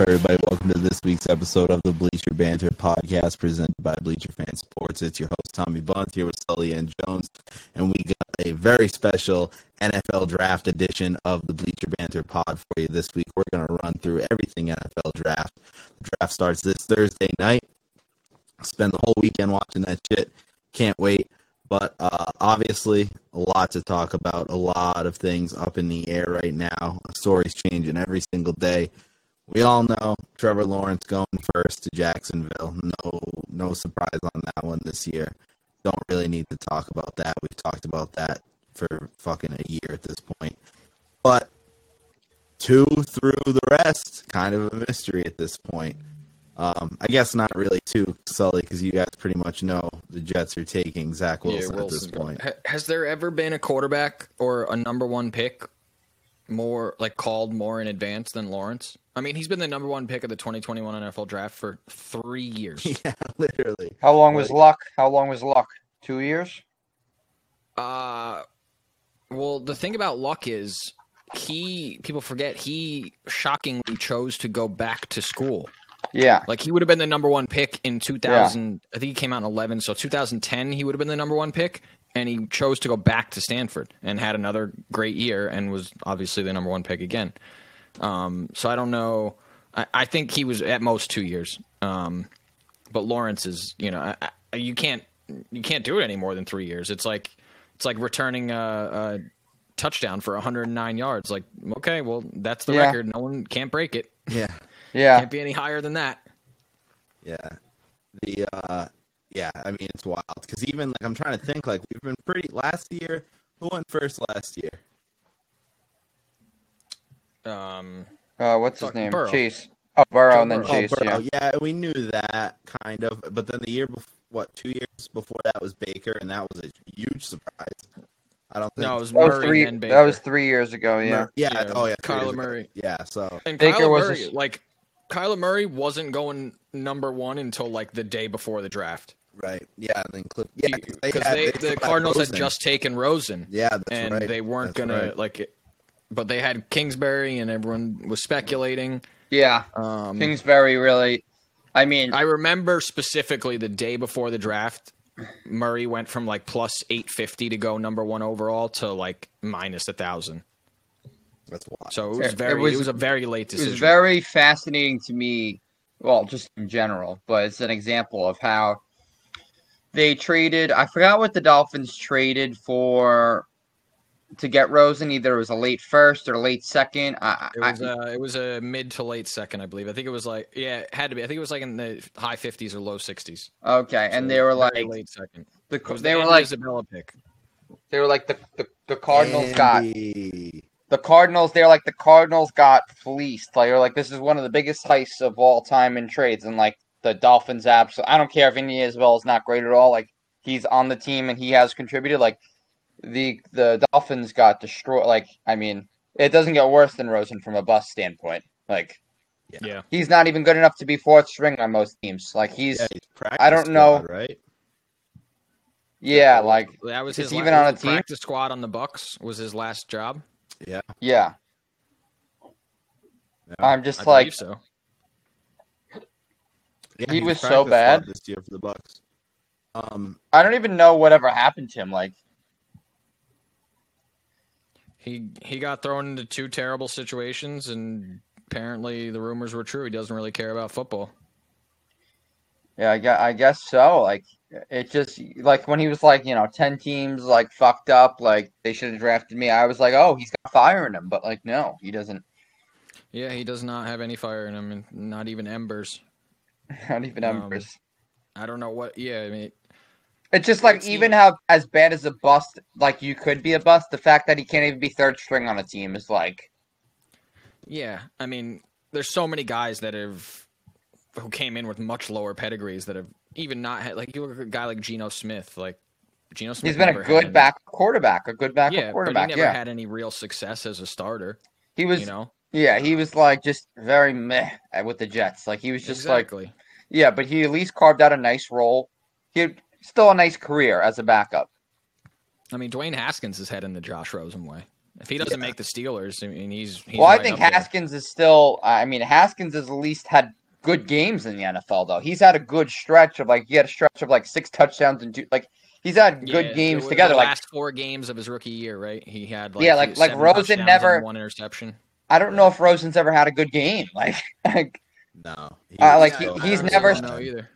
everybody? Welcome to this week's episode of the Bleacher Banter podcast presented by Bleacher Fan Sports. It's your host, Tommy Bunt, here with Sully and Jones, and we got a very special NFL draft edition of the Bleacher Banter pod for you this week. We're going to run through everything NFL draft. The draft starts this Thursday night. Spend the whole weekend watching that shit. Can't wait. But uh, obviously, a lot to talk about, a lot of things up in the air right now. Stories changing every single day. We all know Trevor Lawrence going first to Jacksonville. No, no surprise on that one this year. Don't really need to talk about that. We've talked about that for fucking a year at this point. But two through the rest, kind of a mystery at this point. Um, I guess not really too, Sully, because you guys pretty much know the Jets are taking Zach Wilson, yeah, Wilson at this point. Has there ever been a quarterback or a number one pick more like called more in advance than Lawrence? I mean, he's been the number one pick of the 2021 NFL draft for three years. Yeah, literally. How long was Luck? How long was Luck? Two years. Uh, well, the thing about Luck is he people forget he shockingly chose to go back to school. Yeah. Like he would have been the number one pick in 2000. Yeah. I think he came out in 11. So 2010, he would have been the number one pick. And he chose to go back to Stanford and had another great year and was obviously the number one pick again. Um, so I don't know. I, I, think he was at most two years. Um, but Lawrence is, you know, I, I, you can't you can't do it any more than three years. It's like it's like returning a, a touchdown for 109 yards. Like, okay, well, that's the yeah. record. No one can't break it. Yeah. Yeah. Can't be any higher than that. Yeah. The uh yeah, I mean it's wild because even like I'm trying to think like we've been pretty last year. Who went first last year? Um. Uh, what's his name? Burrow. Chase. Oh, Burrow and then oh, Chase. Burrow. Yeah. yeah, we knew that kind of, but then the year before, what two years before that was Baker, and that was a huge surprise. I don't think no, it was that was three. and That was three years ago. Yeah. yeah. yeah. Oh yeah. Kyler Murray. Yeah. So and Baker Kyler was Murray, a... like Kyler Murray wasn't going number one until like the day before the draft. Right. Yeah. And Then Kliff. Yeah. Because they, they, the Cardinals Rosen. had just taken Rosen. Yeah. and right. they weren't that's gonna right. like, but they had Kingsbury, and everyone was speculating. Yeah. Um, Kingsbury really. I mean, I remember specifically the day before the draft. Murray went from like plus eight fifty to go number one overall to like minus a thousand. That's wild. So it was very. It was, it was, a very late decision. It was very fascinating to me. Well, just in general, but it's an example of how they traded. I forgot what the Dolphins traded for to get Rosen. Either it was a late first or late second. I, it was, I, uh, it was a mid to late second, I believe. I think it was like yeah, it had to be. I think it was like in the high fifties or low sixties. Okay, so and they were like late second. The, they the were like Isabella pick. They were like the the, the Cardinals Andy. got the Cardinals, they're like the Cardinals got fleeced. Like, you're like this is one of the biggest heists of all time in trades, and like the Dolphins, absolutely. I don't care if Andy Isabella is not great at all. Like he's on the team and he has contributed. Like the the Dolphins got destroyed. Like I mean, it doesn't get worse than Rosen from a bust standpoint. Like yeah, he's not even good enough to be fourth string on most teams. Like he's, yeah, he's I don't know, squad, right? Yeah, like that was his even even on a team. Practice squad on the Bucs was his last job. Yeah. Yeah. yeah. I'm just I like so. Yeah, he was so bad. this year for the Bucs. Um, I don't even know whatever happened to him. Like He he got thrown into two terrible situations, and apparently the rumors were true. He doesn't really care about football. Yeah, I guess, I guess so. Like it just like when he was like, you know, ten teams like fucked up, like they should have drafted me. I was like, oh, he's got fire in him, but like, no, he doesn't. Yeah, he does not have any fire in him, and not even embers. Not even Um, embers. I don't know what. Yeah, I mean, it's just like even how as bad as a bust, like you could be a bust. The fact that he can't even be third string on a team is like, yeah, I mean, there's so many guys that have who came in with much lower pedigrees that have even not had like you look at a guy like Geno Smith, like Geno Smith. he's been a good any- back quarterback, a good backup yeah, but he quarterback. never Yeah, had any real success as a starter. he was. You know, Yeah, he was like just very meh with the Jets. Like he was just like. Yeah, but he at least carved out a nice role. He had still a nice career as a backup. I mean, Dwayne Haskins is heading the Josh Rosen way. If he doesn't yeah. make the Steelers, I mean, he's. he's well, right I think Haskins there. is still. I mean, Haskins has at least had good games in the NFL, though. He's had a good stretch of like he had a stretch of like six touchdowns and two like he's had good games the, together. The like last four games of his rookie year, right? He had like yeah, like like Rosen never one interception. I don't know if Rosen's ever had a good game. Like, like no, uh, like he, he's never either.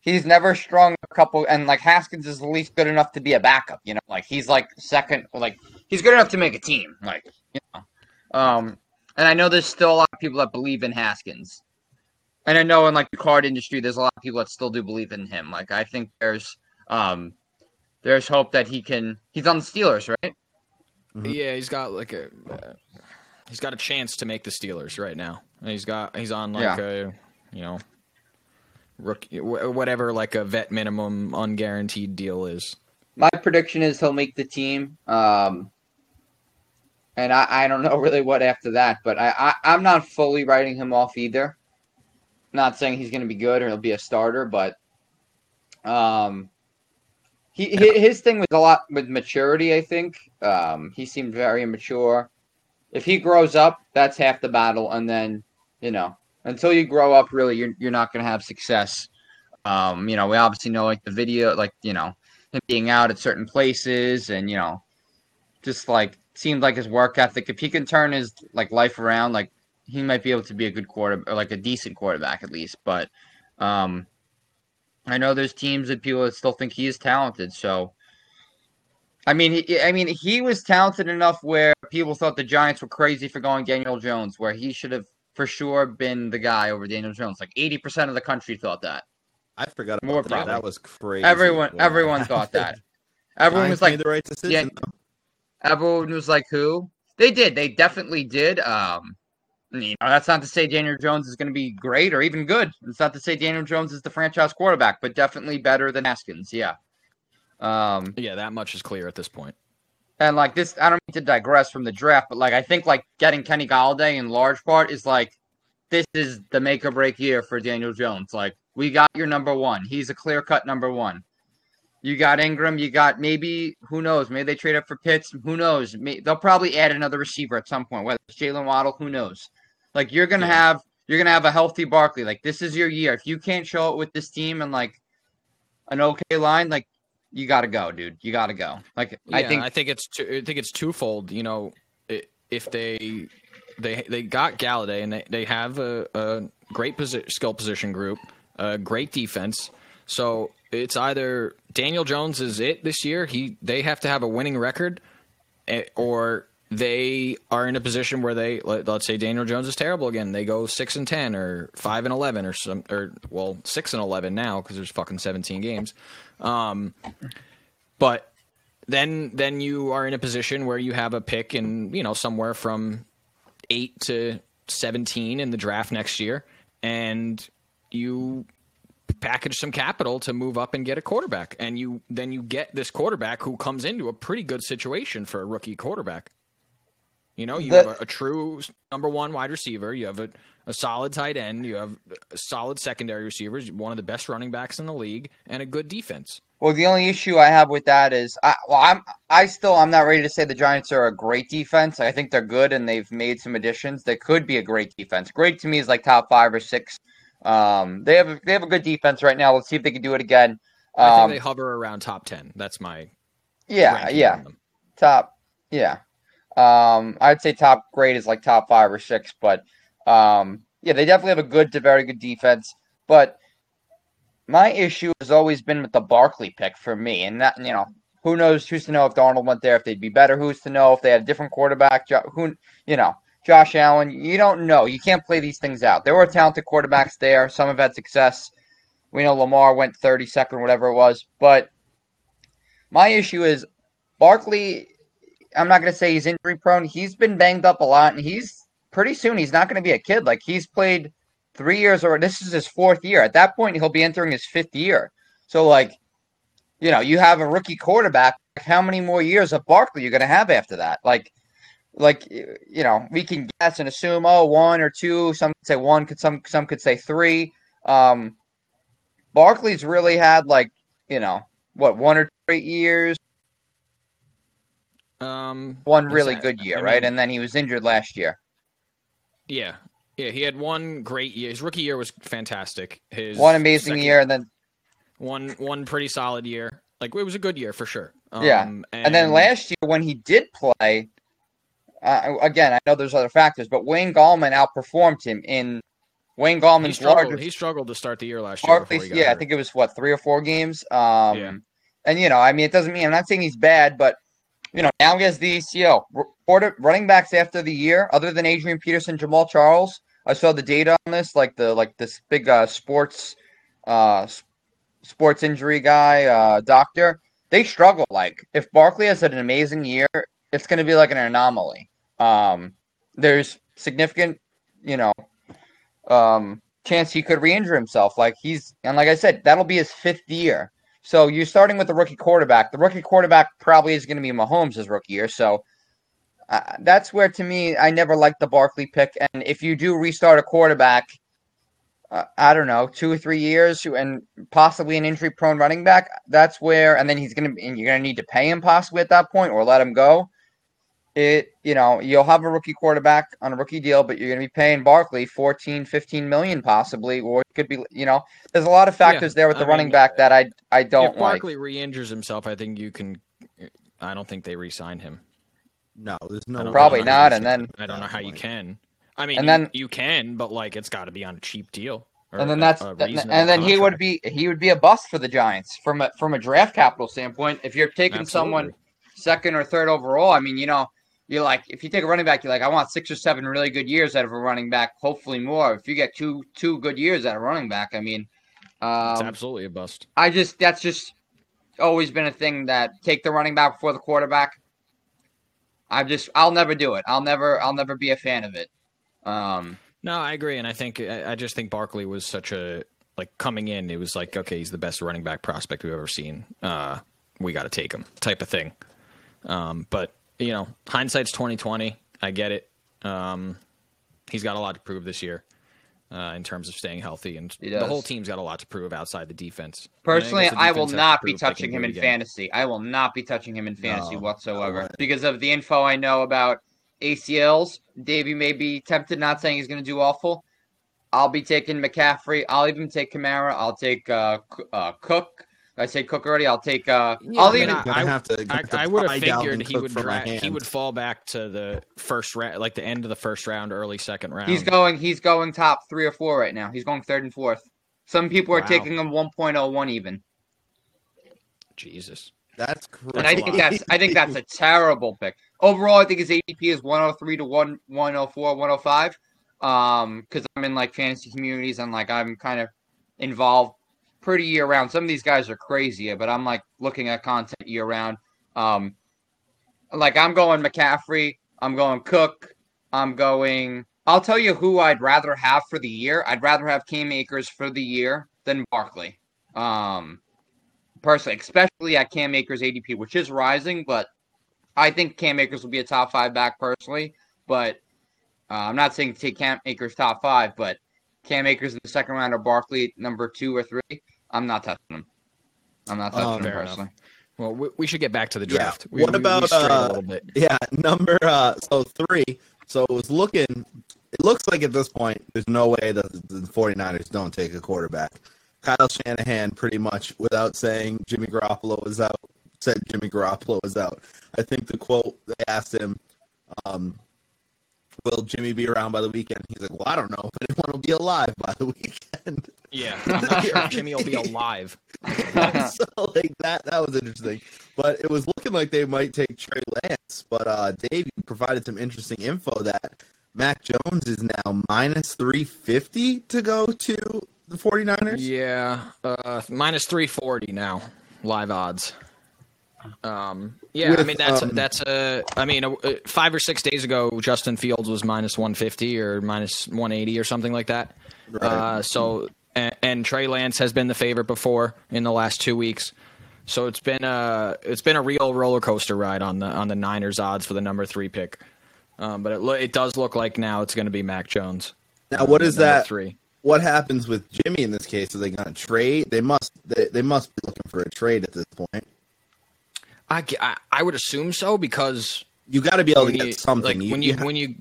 He's never strong a couple, and like Haskins is at least good enough to be a backup. You know, like he's like second, like he's good enough to make a team. Like you know, um, and I know there's still a lot of people that believe in Haskins, and I know in like the card industry, there's a lot of people that still do believe in him. Like I think there's um, there's hope that he can. He's on the Steelers, right? Mm-hmm. Yeah, he's got like a uh, he's got a chance to make the Steelers right now. He's got he's on like yeah. a you know rookie whatever like a vet minimum unguaranteed deal is. My prediction is he'll make the team. Um, and I, I don't know really what after that, but I, I I'm not fully writing him off either. Not saying he's going to be good or he'll be a starter, but um, he his thing was a lot with maturity. I think um, he seemed very immature. If he grows up, that's half the battle, and then you know until you grow up, really, you're you're not going to have success. Um, you know, we obviously know like the video, like you know him being out at certain places, and you know, just like seemed like his work ethic. If he can turn his like life around, like he might be able to be a good quarter or like a decent quarterback at least. But um, I know there's teams that people that still think he is talented. So, I mean, he, I mean, he was talented enough where people thought the Giants were crazy for going Daniel Jones, where he should have for sure been the guy over Daniel Jones. Like eighty percent of the country thought that. I forgot more that. That was crazy. Everyone, everyone thought that. Everyone was like the right decision. Yeah, everyone was like, "Who?" They did. They definitely did. Um, you know, that's not to say Daniel Jones is going to be great or even good. It's not to say Daniel Jones is the franchise quarterback, but definitely better than Haskins. Yeah. Um, yeah, that much is clear at this point. And like this, I don't mean to digress from the draft, but like I think like getting Kenny Golladay in large part is like this is the make or break year for Daniel Jones. Like we got your number one. He's a clear cut number one. You got Ingram. You got maybe who knows? Maybe they trade up for Pitts. Who knows? they'll probably add another receiver at some point. Whether it's Jaylen Waddle, who knows? Like you're gonna have you're gonna have a healthy Barkley. Like this is your year. If you can't show it with this team and like an okay line, like you got to go, dude. You got to go. Like yeah, I think I think it's I think it's twofold. You know, if they they they got Golladay and they they have a, a great posi- skill position group, a great defense. So it's either Daniel Jones is it this year. He they have to have a winning record, eh, or they are in a position where they let, us say Daniel Jones is terrible again. They go six and ten or five and eleven or some or well six and eleven now because there's fucking seventeen games. Um, but then then you are in a position where you have a pick and you know somewhere from eight to seventeen in the draft next year, and you package some capital to move up and get a quarterback and you then you get this quarterback who comes into a pretty good situation for a rookie quarterback you know, you the, have a, a, true number one wide receiver. You have a, a solid tight end. You have solid secondary receivers. One of the best running backs in the league, and a good defense. Well, the only issue I have with that is, I, well, I'm I still I'm not ready to say the Giants are a great defense. I think they're good, and they've made some additions. They could be a great defense. Great to me is like top five or six. Um, they have a, they have a good defense right now. Let's see if they can do it again. Um, I think um, they hover around top ten. That's my yeah yeah top yeah. Um, I'd say top grade is like top five or six, but um, yeah, they definitely have a good to very good defense. But my issue has always been with the Barkley pick for me, and that you know who knows who's to know if Donald went there if they'd be better. Who's to know if they had a different quarterback? Who you know Josh Allen? You don't know. You can't play these things out. There were talented quarterbacks there. Some have had success. We know Lamar went 32nd, whatever it was. But my issue is Barkley I'm not going to say he's injury prone. He's been banged up a lot, and he's pretty soon he's not going to be a kid. Like he's played three years, or this is his fourth year. At that point, he'll be entering his fifth year. So, like, you know, you have a rookie quarterback. How many more years of Barkley you're going to have after that? Like, like you know, we can guess and assume, oh, one or two. Some could say one. Could some some could say three. Um, Barkley's really had like you know what one or three years Um, One really good year, I right? And then he was injured last year. yeah, yeah, he had one great year. His rookie year was fantastic. His One amazing second- year, and then one one pretty solid year. Like it was a good year for sure. Um, Yeah. and then last year when he did play, uh, again, I know there's other factors, but Wayne Gallman outperformed him in Wayne he Gallman's struggled. largest He struggled to start the year last year. He got yeah, I think it was what three or four games. Um, Yeah. and you know, I mean, it doesn't mean I'm not saying he's bad, but you know, now he has the ACL. R- Quarter running backs after the year, other than Adrian Peterson, Jamaal Charles. I saw the data on this, like the like this big uh, sports, uh, sports injury guy, uh, doctor. They struggle. Like if Barkley has an amazing year, it's going to be like an anomaly. Um, there's significant, you know, um, chance he could re-injure himself. Like he's and like I said, that'll be his fifth year. So you're starting with the rookie quarterback. The rookie quarterback probably is going to be Mahomes' his rookie year. So uh, that's where, to me, I never liked the Barkley pick. And if you do restart a quarterback, uh, I don't know, two or three years, and possibly an injury-prone running back, that's where. And then he's going to, and you're going to need to pay him possibly at that point, or let him go. It, you know, you'll have a rookie quarterback on a rookie deal, but you're going to be paying Barkley 14, 15 million possibly, or it could be, you know, there's a lot of factors there with the I running mean, back that I I don't if like. Barkley re-injures himself, I think you can. I don't think they re-sign him. No, there's no Probably don't they're know not, gonna and then- I don't know how you can. I mean, And you, then- you can, but like it's got to be on a cheap deal. And then a- that's a and then he would be he would be a bust for the Giants from a from a draft capital standpoint. If you're taking someone second or third overall, I mean, you know, you're like if you take a running back, you're like, I want six or seven really good years out of a running back, hopefully more. If you get two two good years out of running back, I mean, It's um, absolutely a bust. I just that's just always been a thing that take the running back before the quarterback. I just I'll never do it. I'll never I'll never be a fan of it. Um, No, I agree, and I think I I just think Barkley was such a like coming in. It was like okay, he's the best running back prospect we've ever seen. Uh, we got to take him, type of thing. Um, but you know, hindsight's twenty twenty. I get it. Um, he's got a lot to prove this year uh, in terms of staying healthy, and He the whole team's got a lot to prove outside the defense. Personally, guess the I will defense has to not be prove they can touching him in again. fantasy. I will not be touching him in fantasy No, whatsoever because of the info I know about ACLs. Davey may be tempted, not saying he's going to do awful. I'll be taking McCaffrey. I'll even take Kamara. I'll take uh, uh, Cook. Did I say Cook already. I'll take. Uh, Yeah, I'll I mean, even. I- have to, I, to I would have figured he would dra- he would fall back to the first round, like the end of the first round, early second round. He's going. He's going top three or four right now. He's going third and fourth. Some people are Wow. taking him 1.01 even, Jesus. That's crazy. and I think that's. I think that's a terrible pick. Overall, I think his ADP is 103 to 1 104 105. Um, because I'm in like fantasy communities and like I'm kind of involved pretty year round. Some of these guys are crazy, but I'm like looking at content year round. Um, like I'm going McCaffrey, I'm going Cook, I'm going. I'll tell you who I'd rather have for the year. I'd rather have Cam Akers for the year than Barkley. Um, personally, especially at Cam Akers ADP, which is rising, but I think Cam Akers will be a top five back personally. But uh, I'm not saying to take Cam Akers top five, but Cam Akers in the second round or Barkley number two or three, I'm not touching him. I'm not touching Um, him Fair enough. personally. Well, we, we should get back to the Yeah. draft. We, What we- about, uh, a little bit? Yeah, number uh so three. So it was looking it looks like at this point there's no way that the 49ers don't take a quarterback. Kyle Shanahan pretty much without saying Jimmy Garoppolo was out said Jimmy Garoppolo was out. I think the quote they asked him um will Jimmy be around by the weekend? He's like, "Well, I don't know if anyone will be alive by the weekend." Yeah, I'm not sure if Jimmy will be alive. so like that that was interesting. But it was looking like they might take Trey Lance. But uh Dave you provided some interesting info that Mac Jones is now minus three fifty to go to the 49ers. Yeah, uh, minus three forty now, live odds. Um, yeah, I mean that's um, that's a. I mean, uh, five or six days ago, Justin Fields was minus one fifty or minus one eighty or something like that. Right. Uh, so and, and Trey Lance has been the favorite before in the last two weeks. So it's been a it's been a real roller coaster ride on the on the Niners odds for the number three pick. Um, but it lo- it does look like now it's going to be Mac Jones. Now what is that? Three. What happens with Jimmy in this case? Are they going to trade? They must. They, they must be looking for a trade at this point. I, I, I would assume so because You got to be able to get you, something. like when you when you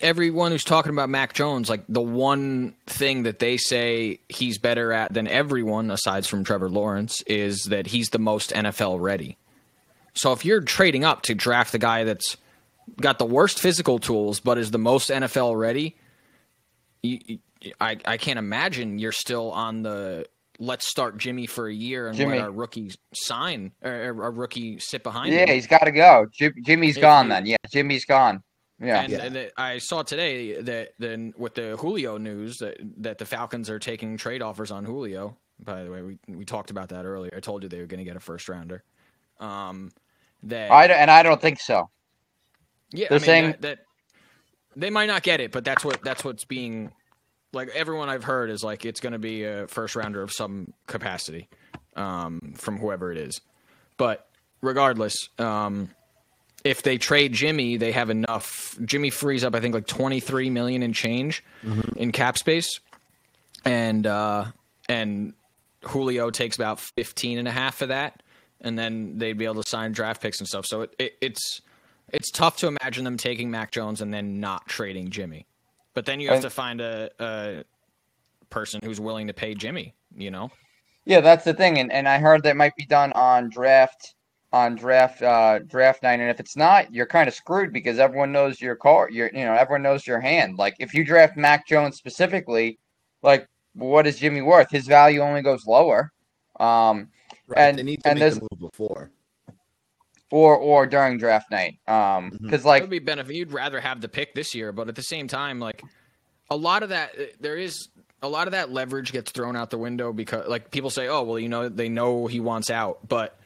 everyone who's talking about Mac Jones, like the one thing that they say he's better at than everyone aside from Trevor Lawrence is that he's the most NFL ready. So if you're trading up to draft the guy that's got the worst physical tools but is the most NFL ready, you, you- I I can't imagine you're still on the let's start Jimmy for a year and Jimmy. let our rookie sign or, or a rookie sit behind Yeah, him. he's got to go. Jim, Jimmy's If gone you- then. Yeah, Jimmy's gone. Yeah. And, Yeah. and I saw today that then with the Julio news that that the Falcons are taking trade offers on Julio. By the way, we we talked about that earlier. I told you they were going to get a first rounder. Um, that I and I don't think so. yeah, they're I mean, saying- that, that they might not get it, but that's what that's what's being like. Everyone I've heard is like it's going to be a first rounder of some capacity um, from whoever it is. But regardless, um, if they trade Jimmy, they have enough. Jimmy frees up, I think, like twenty three million in change in cap space, and uh, and Julio takes about 15 and a half of that, and then they'd be able to sign draft picks and stuff. So it, it, it's it's tough to imagine them taking Mac Jones and then not trading Jimmy. But then you have And- to find a, a person who's willing to pay Jimmy. You know, Yeah, that's the thing, and, and I heard that might be done on draft on draft uh draft night, and if it's not, you're kind of screwed because everyone knows your car. Your you know everyone knows your hand. Like if you draft Mac Jones specifically, like what is Jimmy worth? His value only goes lower. Um, right, and- they need to and make there's- the move before. Or or during draft night. Um, because that like would be benefit. You'd rather have the pick this year, but at the same time, like a lot of that, there is a lot of that leverage gets thrown out the window because, like, people say, "Oh, well, you know, they know he wants out," but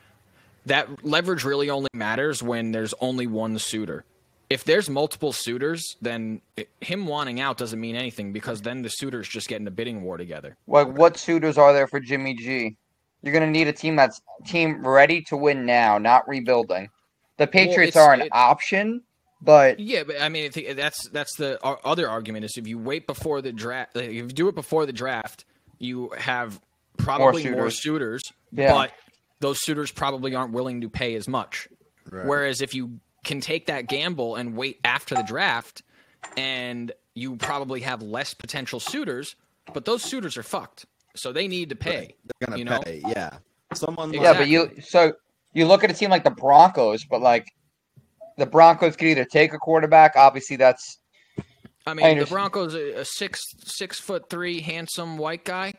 that leverage really only matters when there's only one suitor. If there's multiple suitors, then it, him wanting out doesn't mean anything because then the suitors just get in a bidding war together. like what suitors are there for Jimmy G? You're gonna need a team that's team ready to win now, not rebuilding. The Patriots it's- are an it- option, but Yeah, but I mean, I that's that's the o- other argument is if you wait before the draft, like, if you do it before the draft, you have probably more suitors. suitors, Yeah. but those suitors probably aren't willing to pay as much. Right. Whereas if you can take that gamble and wait after the draft, and you probably have less potential suitors, but those suitors are fucked, so they need to pay. They're gonna you know? pay. Yeah, someone. Yeah, like- but you so you look at a team like the Broncos, but like the Broncos could either take a quarterback. Obviously, that's I I mean, the. Broncos, a, a six six foot three handsome white guy,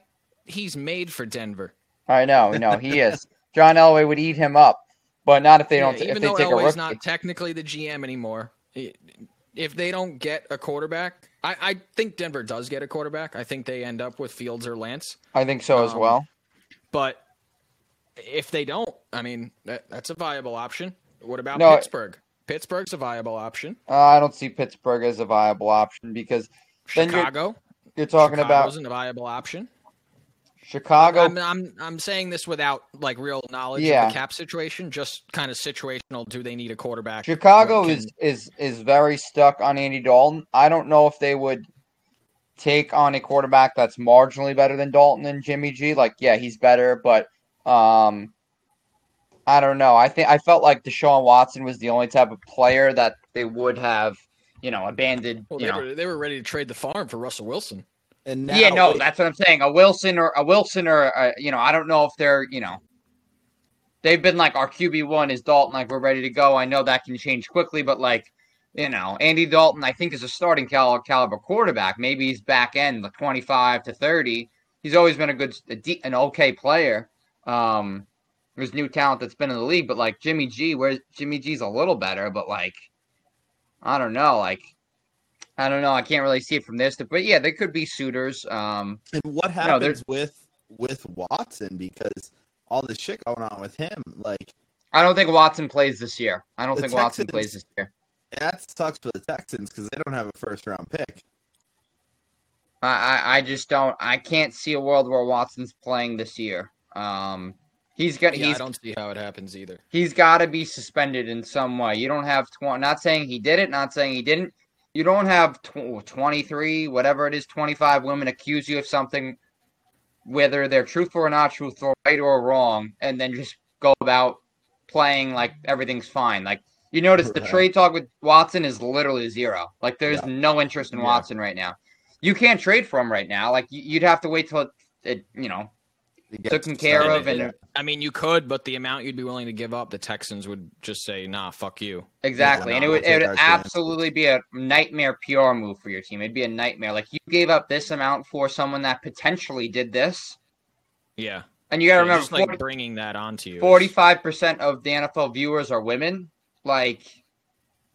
he's made for Denver. I know, no, he is. John Elway would eat him up, but not if they don't. Yeah, if even they though take a Elway's rookie. not technically the GM anymore, if they don't get a quarterback, I, I think Denver does get a quarterback. I think they end up with Fields or Lance. I think so as um, well. But if they don't, I mean, that, that's a viable option. What about No, Pittsburgh? Pittsburgh's a viable option. Uh, I don't see Pittsburgh as a viable option because Then you're- Chicago, you're talking Chicago's about a viable option. Chicago. I'm, I'm I'm saying this without like real knowledge Yeah. of the cap situation, just kind of situational. Do they need a quarterback? Chicago Can- is is is very stuck on Andy Dalton. I don't know if they would take on a quarterback that's marginally better than Dalton and Jimmy G. Like, yeah, he's better, but um, I don't know. I think I felt like Deshaun Watson was the only type of player that they would have, you know, abandoned. Well, you they know, were they were ready to trade the farm for Russell Wilson. And now, yeah, no, that's what I'm saying. A Wilson or a Wilson or uh you know, I don't know if they're you know. They've been like our QB one is Dalton, like we're ready to go. I know that can change quickly, but like you know, Andy Dalton, I think is a starting cal- caliber quarterback. Maybe he's back end, like 25 to 30. He's always been a good, a de- an okay player. Um, there's new talent that's been in the league, but like Jimmy G, where Jimmy G's a little better, but like I don't know, like I don't know, I can't really see it from this. But yeah, there could be suitors. Um, and what No, happens there's- with with Watson because all this shit going on with him, like I don't think Watson plays this year. I don't The think Watson plays this year. that sucks for the Texans because they don't have a first round pick. I, I, I just don't. I can't see a world where Watson's playing this year. Um, he's got Yeah, I don't see how it happens either. he's got to be suspended in some way. You don't have tw- not saying he did it, not saying he didn't. You don't have tw- 23, whatever it is, 25 women accuse you of something, whether they're truthful or not truthful, right or wrong, and then just go about playing like everything's fine. Like you notice the trade talk with Watson is literally zero. Like there's Yeah. no interest in Yeah. Watson right now. You can't trade for him right now. Like you- you'd have to wait till it, it you know, taken care of and Yeah. I mean, you could, but the amount you'd be willing to give up, the Texans would just say, "Nah, fuck you." exactly. Yeah, and it would, it would our chance. absolutely be a nightmare PR move for your team. It'd be a nightmare. Like you gave up this amount for someone that potentially did this. Yeah, And you gotta Yeah, remember just like bringing that onto you. forty-five percent of the NFL viewers are women. Like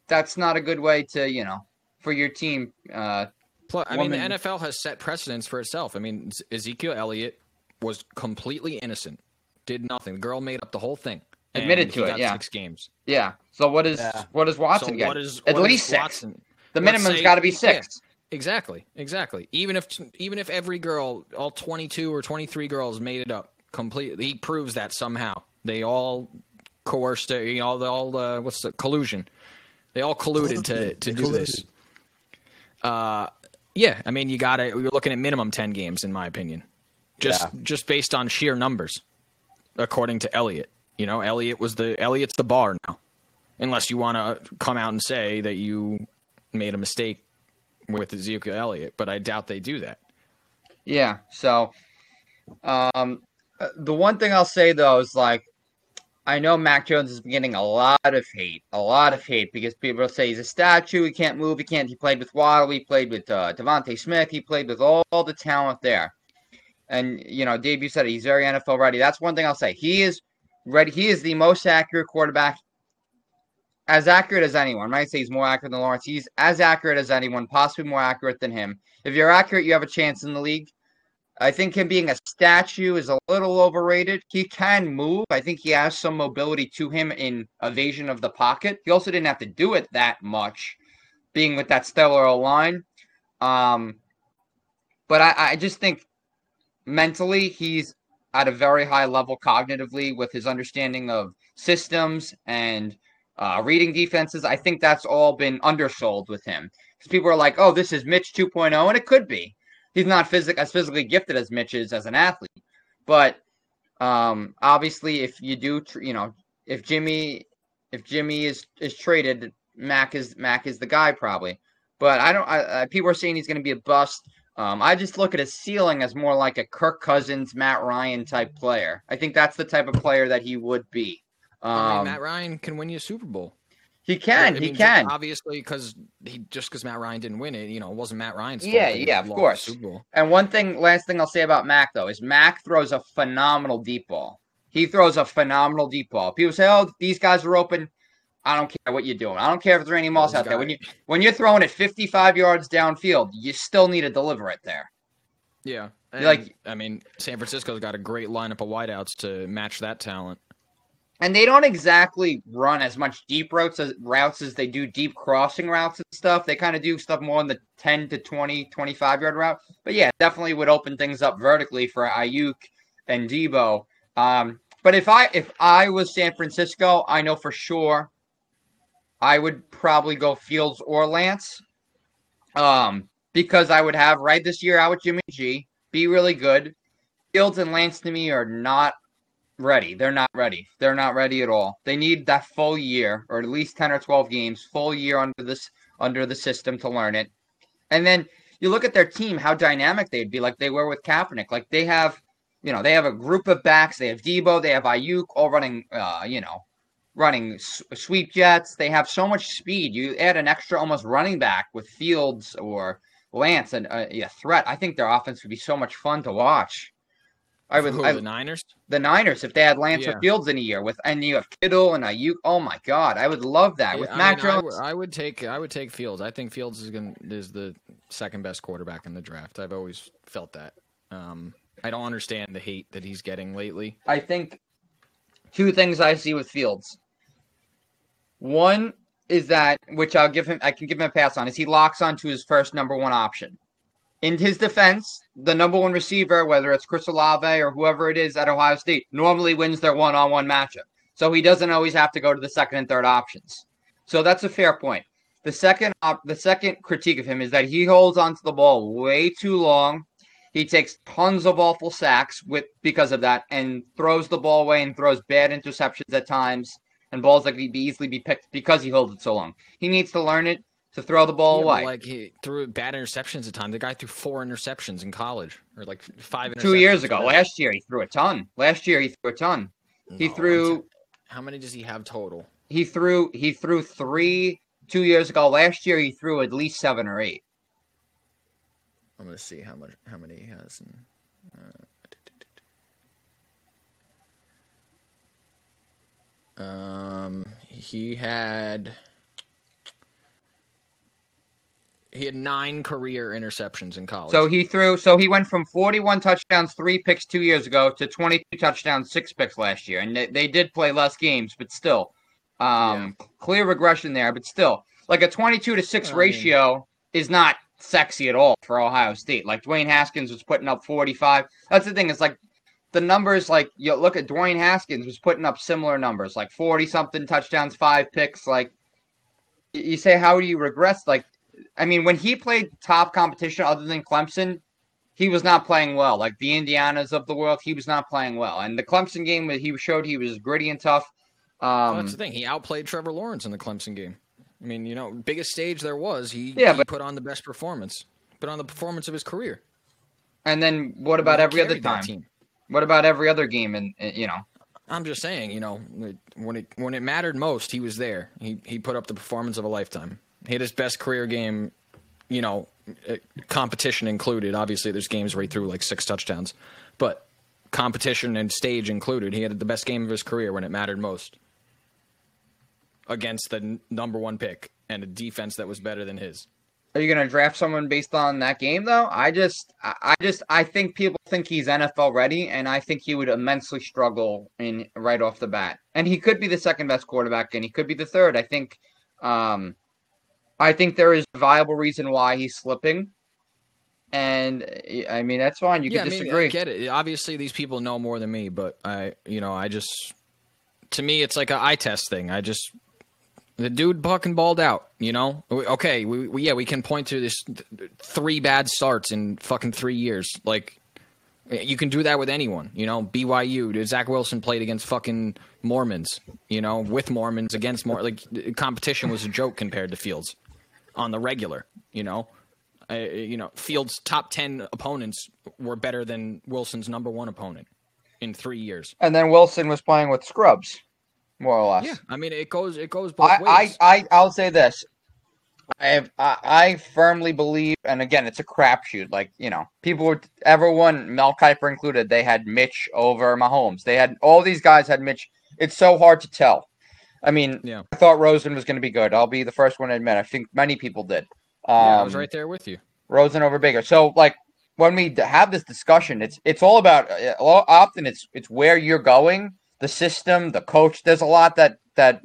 that's not a good way to, you know, for your team. Uh Plus, I mean, the NFL has set precedents for itself. I mean, Ezekiel Elliott was completely innocent, did nothing. The girl made up the whole thing. Admitted to it, yeah. Six games. yeah. So what is Yeah. what does Watson so get? what is At what is least six. Watson? the minimum's got to be yeah. six. Exactly, exactly. Even if even if every girl, all twenty two or twenty three girls made it up completely, he proves that somehow they all coerced it. You know, all the all, uh, what's the collusion? They all colluded to to do this. Uh, yeah. I mean, you got to. You're looking at minimum ten games, in my opinion, just Yeah. just based on sheer numbers, according to Elliott. You know, Elliott was the Elliott's the bar now, unless you want to come out and say that you made a mistake with Ezekiel Elliott, but I doubt they do that. Yeah. So, um, uh, the one thing I'll say though is like, I know Mac Jones is getting a lot of hate, a lot of hate because people say he's a statue. He can't move. He can't. He played with Waddle. He played with uh, DeVonta Smith. He played with all, all the talent there. And you know, Dave, you said it, he's very NFL ready. That's one thing I'll say. He is ready. He is the most accurate quarterback, as accurate as anyone. I might say he's more accurate than Lawrence. He's as accurate as anyone, possibly more accurate than him. If you're accurate, you have a chance in the league. I think him being a statue is a little overrated. He can move. I think he has some mobility to him in evasion of the pocket. He also didn't have to do it that much, being with that stellar line. Um, but I, I just think mentally he's at a very high level cognitively with his understanding of systems and uh, reading defenses. I think that's all been undersold with him because people are like, "Oh, this is Mitch 2.0," and it could be. He's not physic as physically gifted as Mitch is as an athlete, but um, obviously, if you do, tr- you know, if Jimmy, if Jimmy is is traded, Mac is Mac is the guy probably. But I don't. I, I, people are saying he's going to be a bust. Um, I just look at his ceiling as more like a Kirk Cousins, Matt Ryan type player. I think that's the type of player that he would be. Um, I mean, Matt Ryan can win you a Super Bowl. he can, I he can. Obviously, because he just because Matt Ryan didn't win it, you know, it wasn't Matt Ryan's fault. Yeah, yeah, of course. And one thing, last thing I'll say about Mac though is Mac throws a phenomenal deep ball. He throws a phenomenal deep ball. People say, "Oh, these guys are open." I don't care what you're doing. I don't care if there's any moss out there. When you when you're throwing it 55 yards downfield, you still need to deliver it there. Yeah, You like- I mean, San Francisco's got a great lineup of wideouts to match that talent. And they don't exactly run as much deep routes as routes as they do deep crossing routes and stuff. They kind of do stuff more in the 10 to 20, 25 yard route. But yeah, definitely would open things up vertically for Aiyuk and Deebo. Um, but if I if I was San Francisco, I know for sure I would probably go Fields or Lance. Um, because I would have right this year out with Jimmy G, be really good. Fields and Lance to me are not ready. They're not ready. They're not ready at all. They need that full year, or at least ten or twelve games, full year under this under the system to learn it. And then you look at their team, how dynamic they'd be, like they were with Kaepernick. Like they have, you know, they have a group of backs. They have Deebo, they have Aiyuk, all running, uh, you know, running s- sweep jets. They have so much speed. You add an extra almost running back with Fields or Lance and uh, a threat. I think their offense would be so much fun to watch. I would. Who, I, the Niners. the Niners if they had Lance Yeah. or Fields in a year with and you have Kittle and Aiyuk. Oh my God, I would love that with Yeah, I Mac mean, I Jones. would- would take I would take Fields. I think Fields is going is the second best quarterback in the draft. I've always felt that. Um, I don't understand the hate that he's getting lately. I think two things I see with Fields. One is that which I'll give him. I can give him a pass on. Is he locks onto his first number one option. In his defense, the number one receiver, whether it's Chris Olave or whoever it is at Ohio State, normally wins their one-on-one matchup. So he doesn't always have to go to the second and third options. So that's a fair point. The second op- the second critique of him is that he holds onto the ball way too long. He takes tons of awful sacks with because of that and throws the ball away and throws bad interceptions at times. And balls that could be easily be picked because he holds it so long. He needs to learn it to throw the ball Yeah, away. Like he threw bad interceptions at times. The guy threw four interceptions in college, or like five. Two years ago, last year he threw a ton. Last year he threw a ton. He No, I'm threw How many does he have total? he threw he threw three two years ago. Last year he threw at least seven or eight. I'm gonna see how much how many he has. In, uh, um, he had he had nine career interceptions in college. So he threw so he went from 41 touchdowns, three picks two years ago to 22 touchdowns, six picks last year. And they, they did play less games, but still. Um clear regression there, but still. Like a 22 to 6 I mean- ratio is not sexy at all for Ohio State. Like Dwayne Haskins was putting up 45. That's the thing, it's like the numbers like you look at Dwayne Haskins was putting up similar numbers, like 40 something touchdowns, five picks, like you say how do you regress like I mean, when he played top competition other than Clemson, he was not playing well. Like the Indianas of the world, he was not playing well. And the Clemson game that he showed he was gritty and tough. Well, Um, that's the thing. He outplayed Trevor Lawrence in the Clemson game. I mean, you know, biggest stage there was. He, Yeah, he but- put on the best performance, put on the performance of his career. and then what about every other time? What about every other game? And you know, I'm just saying, you know, when it when it mattered most, he was there. He he put up the performance of a lifetime. He had his best career game, you know, uh, competition included. Obviously, there's games where he threw like six touchdowns, but competition and stage included, he had the best game of his career when it mattered most against the n- number one pick and a defense that was better than his. Are you going to draft someone based on that game though? I just, I just, I think people think he's NFL ready, and I think he would immensely struggle in right off the bat. And he could be the second best quarterback, and he could be the third. I think. Um, I think there is a viable reason why he's slipping. And I mean that's fine. You yeah, can I mean, disagree. I get it. Obviously, these people know more than me, but I, you know, I just, to me, it's like a eye test thing. I just, the dude fucking balled out. You know, okay, we, we yeah, we can point to this th- three bad starts in fucking three years. Like, you can do that with anyone. You know, BYU. Zach Wilson played against fucking Mormons. You know, with Mormons against more. Like, competition was a joke compared to Fields on the regular. You know. Uh, you know, Fields' top ten opponents were better than Wilson's number one opponent in three years. and then Wilson was playing with scrubs, more or less. Yeah, I mean, it goes it goes both I, I, ways. I, I'll say this. I have, I, I firmly believe, and again, it's a crapshoot. Like you know, people were everyone, Mel Kiper included. They had Mitch over Mahomes. They had all these guys had Mitch. It's so hard to tell. I mean, Yeah. I thought Rosen was going to be good. I'll be the first one to admit. I think many people did. Um, yeah, I was right there with you. Rosen over Baker. So like when we have this discussion, it's it's all about uh, often it's it's where you're going, the system, the coach. There's a lot that that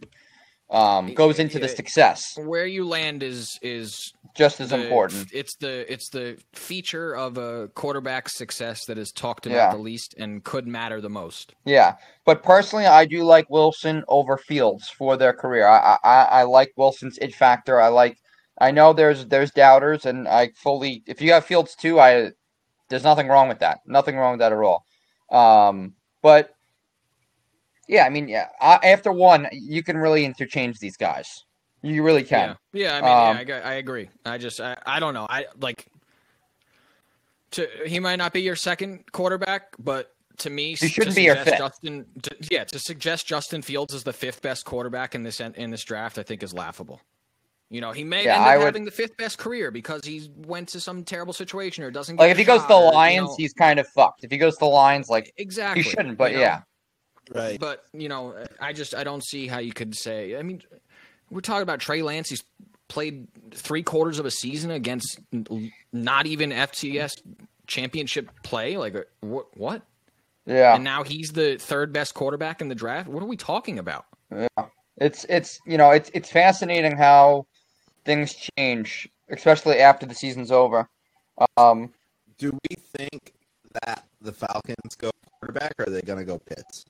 um, goes into the success, Where you land is is just as the- important. It's the it's the feature of a quarterback's success that is talked about Yeah. the least and could matter the most. Yeah, but personally, I do like Wilson over Fields for their career. I I, I like Wilson's it factor. I like. I know there's there's doubters, and I fully. If you have Fields too, I there's nothing wrong with that. Nothing wrong with that at all. Um, but yeah, I mean, yeah, I, after one, you can really interchange these guys. You really can. Yeah, yeah. I mean, Um, yeah, I, I agree. I just, I, I don't know. I like. To he might not be your second quarterback, but to me, He shouldn't to be your fifth. Justin, to, yeah, to suggest Justin Fields is the fifth best quarterback in this in this draft, I think is laughable. You know, he may Yeah, end up I would- having the fifth best career because he went to some terrible situation or doesn't. Get Like if he goes to the or, you Lions, know- he's kind of fucked. If he goes to the Lions, like exactly he shouldn't. But you know? yeah, Right. But you know, I just I don't see how you could say. I mean, we're talking about Trey Lance. He's played three quarters of a season against not even FCS championship play. Like uh, what? What? yeah. And now he's the third best quarterback in the draft. What are we talking about? It's it's you know it's it's fascinating how things change, especially after the season's over. Um, Do we think that the Falcons go quarterback or are they going to go Pitts?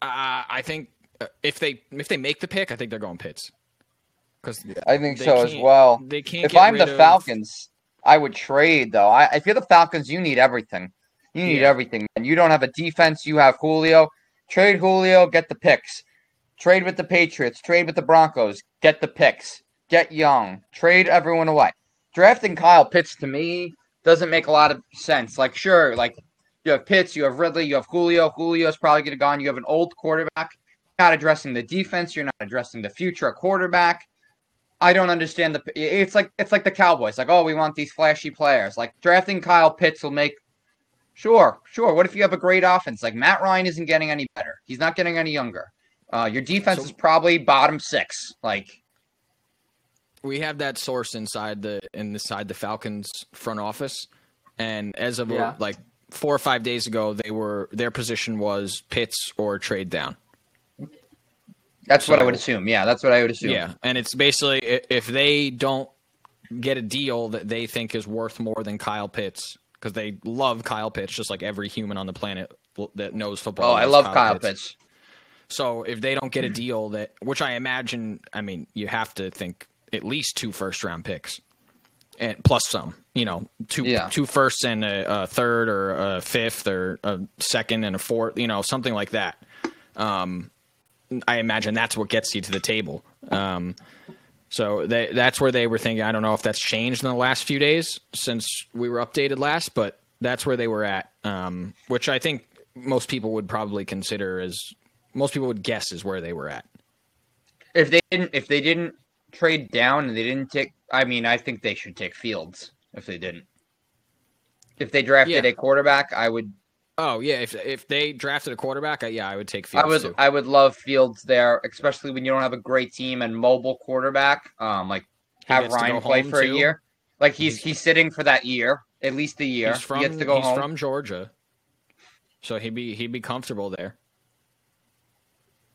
Uh, I think uh, if they if they make the pick, I think they're going Pitts. Because I think so as well. they can't. If I'm the of- Falcons, I would trade though. I if you're the Falcons, you need everything. You need Yeah. everything, and you don't have a defense. You have Julio. Trade Julio, get the picks. Trade with the Patriots. Trade with the Broncos. Get the picks. Get young. Trade everyone away. Drafting Kyle Pitts to me doesn't make a lot of sense. Like, sure, like you have Pitts, you have Ridley, you have Julio. Julio's probably going to go on. You have an old quarterback. You're not addressing the defense. You're not addressing the future quarterback. I don't understand the. It's like it's like the Cowboys. Like, oh, we want these flashy players. Like drafting Kyle Pitts will make. Sure, sure. What if you have a great offense? Like Matt Ryan isn't getting any better. He's not getting any younger. Uh, your defense So- is probably bottom six. Like, we have that source inside the inside the Falcons front office, and as of Yeah. like four or five days ago, they were their position was Pitts or trade down. that's what I would assume. Yeah, that's what I would assume. Yeah, and it's basically if they don't get a deal that they think is worth more than Kyle Pitts because they love Kyle Pitts just like every human on the planet that knows football. Oh, I love Kyle Pitts. So if they don't get a deal that, which I imagine, I mean, you have to think at least two first round picks, and plus some, you know, two Yeah. two firsts and a, a third or a fifth or a second and a fourth, you know, something like that. Um, I imagine that's what gets you to the table. Um, so they, that's where they were thinking. I don't know if that's changed in the last few days since we were updated last, but that's where they were at. Um, which I think most people would probably consider as most people would guess is where they were at. If they didn't, if they didn't trade down and they didn't take, I mean, I think they should take Fields. If they didn't, if they drafted Yeah. a quarterback, I would, Oh yeah, if if they drafted a quarterback, I, yeah, I would take Fields I would, too. I would love Fields there, especially when you don't have a great team and mobile quarterback. Um, like have Ryan play for too. a year. Like he's He's- he's sitting for that year, at least a year. He's from he gets to go he's home. from Georgia, so he'd be he'd be comfortable there.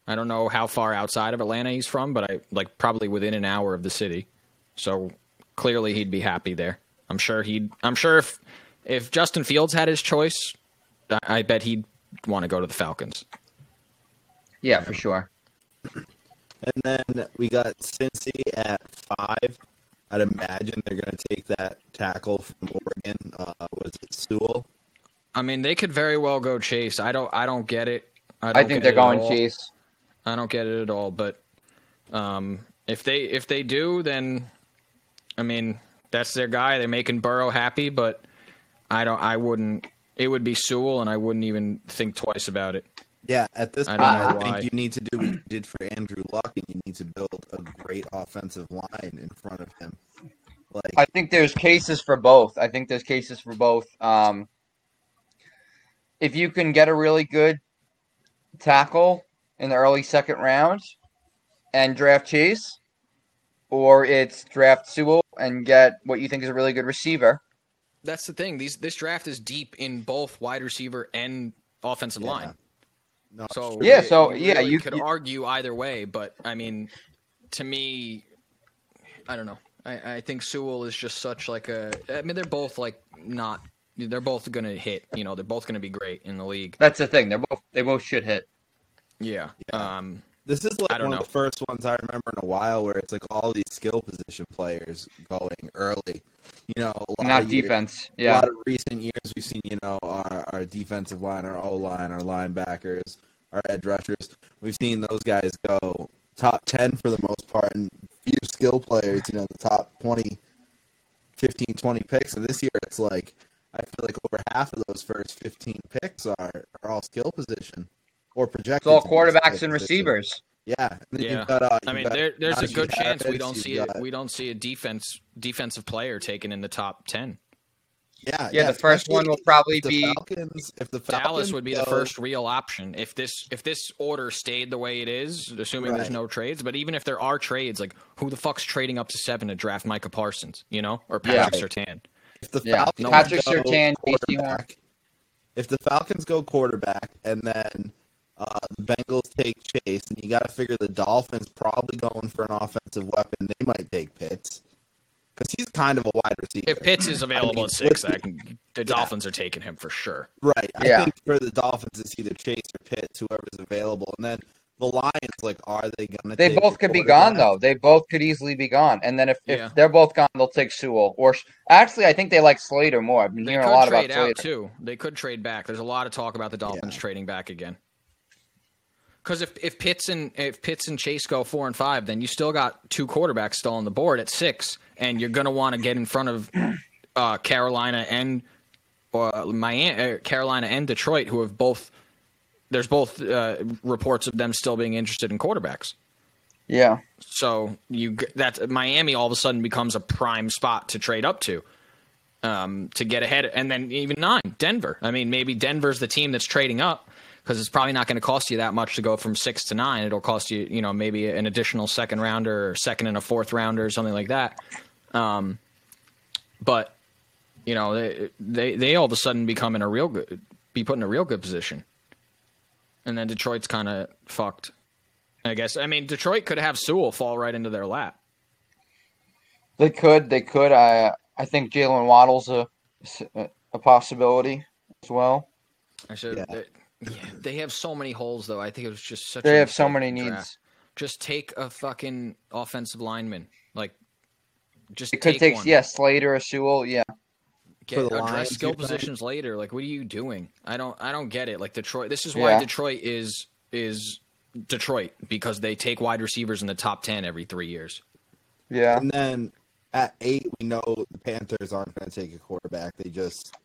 I don't know how far outside of Atlanta he's from, but I like probably within an hour of the city. So clearly he'd be happy there. I'm sure he'd. I'm sure if if Justin Fields had his choice, I, I bet he'd want to go to the Falcons. yeah, for sure. And then we got Cincy at five. I'd imagine they're going to take that tackle from Oregon. Uh, was it Sewell? I mean, they could very well go chase. I don't. I don't get it. I, I think they're going all. Chase. I don't get it at all. But um, if they if they do, then I mean that's their guy. They're making Burrow happy, but I don't. I wouldn't. It would be Sewell, and I wouldn't even think twice about it. Yeah, at this I point, don't I, know why. think you need to do what you did for Andrew Luck, and you need to build a great offensive line in front of him. Like, I think there's cases for both. I think there's cases for both. Um, if you can get a really good tackle in the early second round and draft Chase, or it's draft Sewell and get what you think is a really good receiver. That's the thing. These this draft is deep in both wide receiver and offensive Yeah. line. no, So Yeah, it- so, you yeah, really you- could you- argue either way, but I mean, to me, I don't know. I, I think Sewell is just such like a. I mean, they're both like not. They're both going to hit. You know, they're both going to be great in the league. That's the thing. They're both they both should hit. Yeah. Yeah. Um. This is I like don't one know. of the first ones I remember in a while where it's like all these skill position players going early. You know, a lot Not of years- defense. A Yeah. lot of recent years, we've seen you know our, our defensive line, our O line, our linebackers, our edge rushers. We've seen those guys go top ten for the most part, and few skill players. You know, the top 20, 15, 20 picks. And this year, it's like I feel like over half of those first fifteen picks are are all skill position or projected. It's all quarterbacks and receivers. Yeah, Yeah. got, uh, I mean, got there, there's a good chance we don't see it. got- We don't see a defense defensive player taken in the top ten. Yeah, Yeah, the first one will probably if the be Falcons. If the Falcons Dallas would be the first real option if this if this order stayed the way it is, assuming there's no trades. But even if there are trades, like who the fuck's trading up to seven to draft Micah Parsons, you know, or Yeah. Patrick Surtain? If the Yeah, Falcons Patrick go Surtain, quarterback, if the Falcons go quarterback and then uh, the Bengals take Chase, and you got to figure the Dolphins probably going for an offensive weapon. They might take Pitts because he's kind of a wide receiver. If Pitts is available mean, at six, I can, the Dolphins are taking him for sure. Right. I Yeah. think for the Dolphins, it's either Chase or Pitts, whoever's available. And then the Lions, like, are they going to? They both could be gone though. They both could easily be gone. And then if, Yeah. if they're both gone, they'll take Sewell. Or actually, I think they like Slater more. I've been They hearing a could lot about trade out Slater. too. They could trade back. There's a lot of talk about the Dolphins Yeah. trading back again. Because if, if Pitts and if Pitts and Chase go four and five, then you still got two quarterbacks still on the board at six, and you're going to want to get in front of uh, Carolina and uh, Miami, uh, Carolina and Detroit, who have both. There's both uh, reports of them still being interested in quarterbacks. Yeah. So you that Miami all of a sudden becomes a prime spot to trade up to, um, to get ahead, and then even nine Denver. I mean, maybe Denver's the team that's trading up because it's probably not going to cost you that much to go from six to nine. It'll cost you, you know, maybe an additional second rounder or second and a fourth rounder or something like that. Um, but you know, they, they they all of a sudden become in a real good, be put in a real good position, and then Detroit's kind of fucked. I guess. I mean, Detroit could have Sewell fall right into their lap. They could. They could. I I think Jaylen Waddle's a a possibility as well. Actually, yeah. They, yeah, they have so many holes though. I think it was just such. They have so many draft. needs. Just take a fucking offensive lineman. Like, just it could take, take yeah Slater or Sewell. Yeah. Get, address skill positions later. Like, what are you doing? I don't. I don't get it. Like Detroit. This is why yeah. Detroit is is Detroit because they take wide receivers in the top ten every three years. Yeah. And then at eight, we know the Panthers aren't going to take a quarterback. They just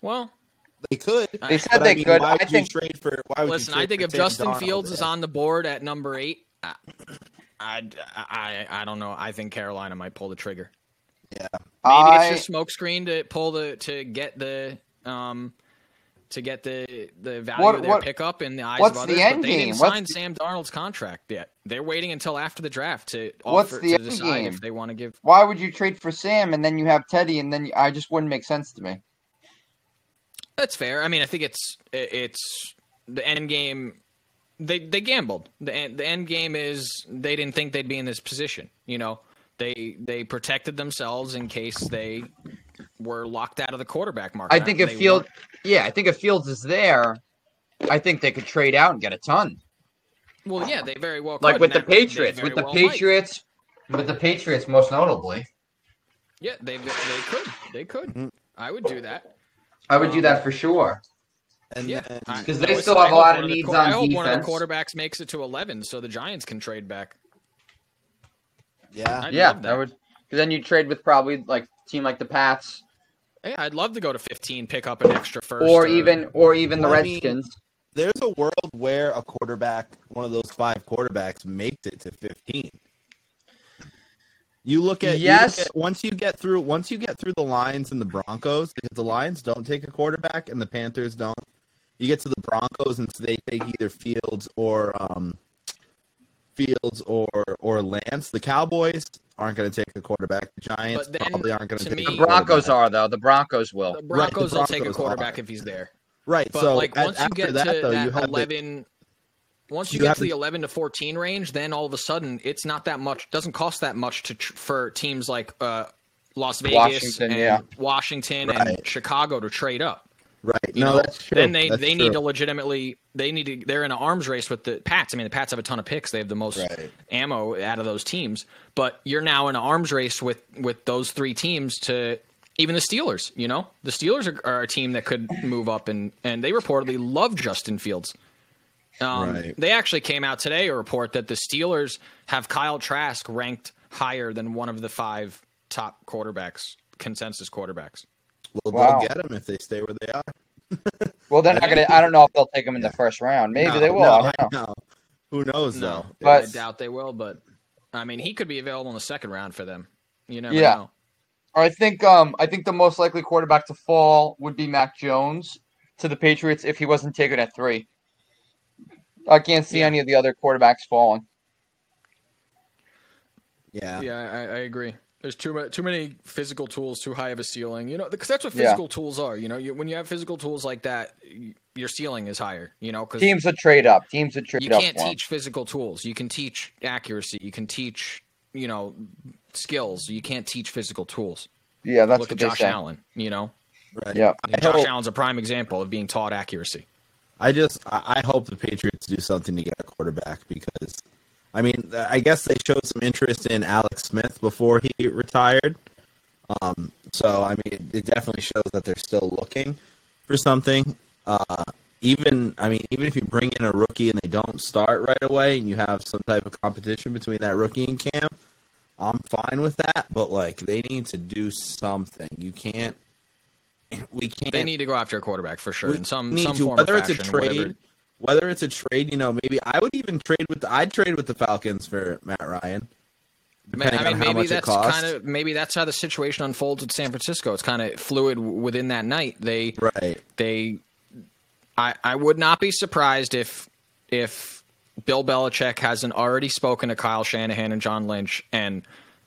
well, they could. They said they I mean, could. Why would I think. Trade for, why would listen, I think if Justin Darnold Fields there? is on the board at number eight, I, I, I, I don't know. I think Carolina might pull the trigger. Yeah, maybe I, it's just smokescreen to pull the to get the um to get the the value what, of their what, pickup in the eyes what's of others. The end but they game? didn't what's sign the... Sam Darnold's contract yet. They're waiting until after the draft to what's offer the to decide game? if they want to give. Why would you trade for Sam and then you have Teddy and then you... I just wouldn't make sense to me. That's fair. I mean, I think it's it's the end game. They they gambled. the end, The end game is they didn't think they'd be in this position. You know, they they protected themselves in case they were locked out of the quarterback market. I think if Field, yeah, I think if Fields is there, I think they could trade out and get a ton. Well, yeah, they very well could. like with the Patriots, with the well Patriots, might. with the Patriots, most notably. Yeah, they they could, they could. Mm-hmm. I would do that. I would do that for sure. And yeah, because they still have a lot of needs on I hope one of the quarterbacks makes it to eleven, so the Giants can trade back. Yeah, I'd yeah, that. that would. Because then you trade with probably like team like the Pats. Yeah, I'd love to go to fifteen, pick up an extra first, or, or even or even the Redskins. Mean, there's a world where a quarterback, one of those five quarterbacks, makes it to fifteen. You look at yes. You look at, once you get through once you get through the Lions and the Broncos because the Lions don't take a quarterback and the Panthers don't. You get to the Broncos and so they take either Fields or um, Fields or or Lance. The Cowboys aren't going to take a quarterback. The Giants then, probably aren't going to take. Me, the Broncos are though. The Broncos will. The Broncos, right, the Broncos will take a quarterback are. if he's there. Right. But so like once you get that, to though, that eleven, once you, you get to the, the 11 to 14 range, then all of a sudden it's not that much. Doesn't cost that much to for teams like uh, Las Vegas Washington, and yeah. Washington right. and Chicago to trade up. Right. You no, know? that's true. Then they that's they true. need to legitimately they need to they're in an arms race with the Pats. I mean, the Pats have a ton of picks. They have the most right. ammo out of those teams. But you're now in an arms race with with those three teams to even the Steelers. You know, the Steelers are, are a team that could move up and and they reportedly love Justin Fields. Um, right. They actually came out today a report that the Steelers have Kyle Trask ranked higher than one of the five top quarterbacks, consensus quarterbacks. Well, wow. they'll get him if they stay where they are. well, they're not gonna. I don't know if they'll take him in the first round. Maybe no, they will. No, I don't know. know. Who knows no, though? But I doubt they will. But I mean, he could be available in the second round for them. You never yeah. know. I think um I think the most likely quarterback to fall would be Mac Jones to the Patriots if he wasn't taken at three. I can't see yeah. any of the other quarterbacks falling. Yeah, yeah, I, I agree. There's too much, too many physical tools, too high of a ceiling. You know, because that's what physical yeah. tools are. You know, you, when you have physical tools like that, your ceiling is higher. You know, because teams that trade up, teams that trade you up. You can't teach physical tools. You can teach accuracy. You can teach, you know, skills. You can't teach physical tools. Yeah, that's Look what at Josh say. Allen. You know, right? Yeah, Josh hope, Allen's a prime example of being taught accuracy. I just I hope the Patriots do something to get a quarterback because I mean I guess they showed some interest in Alex Smith before he retired. Um, so I mean it definitely shows that they're still looking for something. Uh, even I mean, even if you bring in a rookie and they don't start right away, and you have some type of competition between that rookie and Cam, I'm fine with that. But like, they need to do something. You can't. We can't. They need to go after a quarterback for sure in some need some to, form whether it's fashion. a trade. whatever. Whether it's a trade, you know, maybe I would even trade with. I'd trade with the Falcons for Matt Ryan. Man, Depending I mean, on how maybe that's kind of maybe that's how the situation unfolds with San Francisco. It's kind of fluid within that night. They Right. they I I would not be surprised if if Bill Belichick hasn't already spoken to Kyle Shanahan and John Lynch and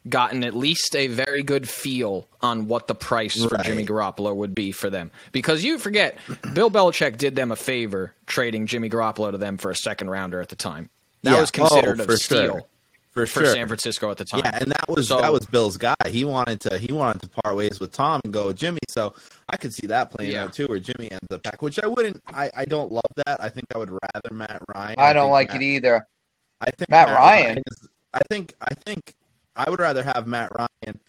gotten at least a very good feel on what the price for Jimmy Garoppolo would be for them. Because you forget, Bill Belichick did them a favor trading Jimmy Garoppolo to them for a second rounder at the time. That Yeah. was considered Oh, a for steal sure. For for sure. San Francisco at the time. Yeah, and that was So- that was Bill's guy. He wanted to he wanted to part ways with Tom and go with Jimmy. So I could see that playing Yeah. out too, where Jimmy ends up back. Which I wouldn't. I, I don't love that. I think I would rather Matt Ryan. I don't like Matt, it either. I think Matt Ryan. is, I think I think I would rather have Matt Ryan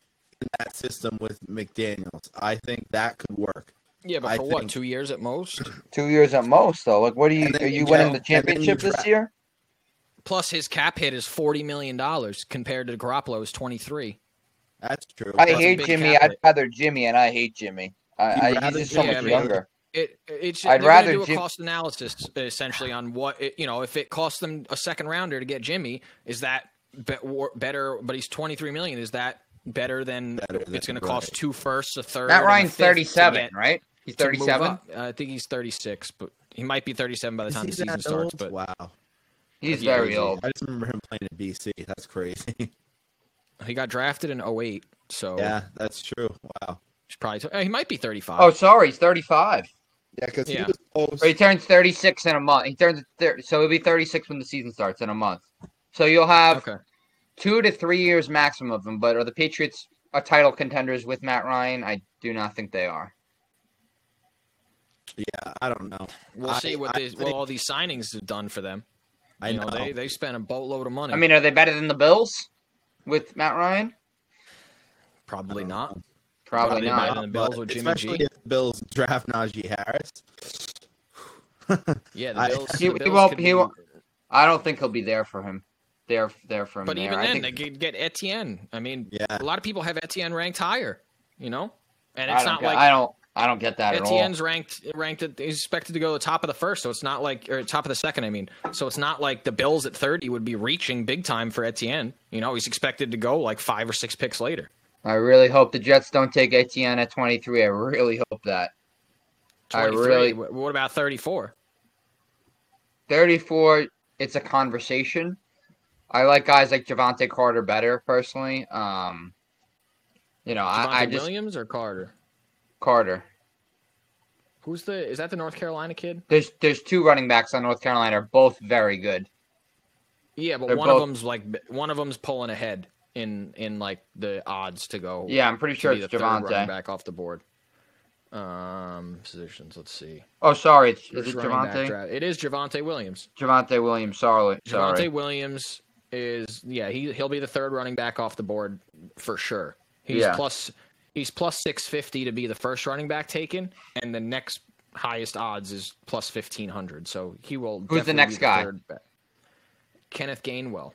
in that system with McDaniels. I think that could work. Yeah, but I for what? think- Two years at most. Two years at most, though. Like, what are you? Then Are you you winning go- the and then you championship this year? Plus, his cap hit is forty million dollars compared to Garoppolo's twenty three. That's true. I That's hate Jimmy. I'd rather Jimmy, and I hate Jimmy. I, You'd I, he's just so Jimmy, much I mean- younger. It it's I'd rather do a Jim- cost analysis essentially on what it, you know if it costs them a second rounder to get Jimmy is that be, war- better but he's twenty three million is that better than Better than- it's going to cost two firsts a third Matt Ryan's thirty-seven, get- right? He's thirty-seven. up. I think he's thirty six but he might be thirty seven by the Is time the season that starts but wow, He's Yeah, very old. I just remember him playing in BC. That's crazy. he got drafted in 08 so yeah, that's true. Wow. he's probably uh, he might be thirty five. Oh, sorry, he's thirty-five. Yeah, because Yeah. he was post. He turns thirty-six in a month. He turns thir- so he'll be thirty-six when the season starts in a month. So you'll have okay. two to three years maximum of him. But are the Patriots a title contenders with Matt Ryan? I do not think they are. Yeah, I don't know. We'll I- see what I these, what all these signings have done for them. I you know. know, they they spent a boatload of money. I mean, are they better than the Bills with Matt Ryan? probably don't know. Probably Probably not. better than the Bills with Jimmy especially G. if the Bills draft Najee Harris. Yeah, the Bills. He- the he Bills won't- he be- won't- I don't think he'll be there for him. There, there for him. But there. even I then, think- they could get Etienne. I mean, Yeah. a lot of people have Etienne ranked higher. You know, and it's don't get, like I don't. I don't get that at all. Etienne's ranked ranked. At, he's expected to go the top of the first, so it's not like or top of the second. I mean, so it's not like the Bills at thirty would be reaching big time for Etienne. You know, he's expected to go like five or six picks later. I really hope the Jets don't take Etienne at 23. I really hope that. I really- What about thirty four? 34, it's a conversation. I like guys like Javonte Carter better personally. Um, you know, I, I just Williams or Carter? Carter. Who's the? Is that the North Carolina kid? There's there's two running backs on North Carolina, are both very good. Yeah, but They're one both- of them's like one of them's pulling ahead in in like the odds to go. Yeah, I'm pretty sure it's the third running Javonte. back off the board. Um, positions. Let's see. Oh, sorry, it's, is it Javonte? It is Javonte Williams. Javonte Williams. Sorry, Javonte. Williams is yeah he he'll be the third running back off the board for sure. He's Yeah. plus he's plus six fifty to be the first running back taken, and the next highest odds is plus fifteen hundred. So he will. Who's the next be guy? Kenneth Gainwell,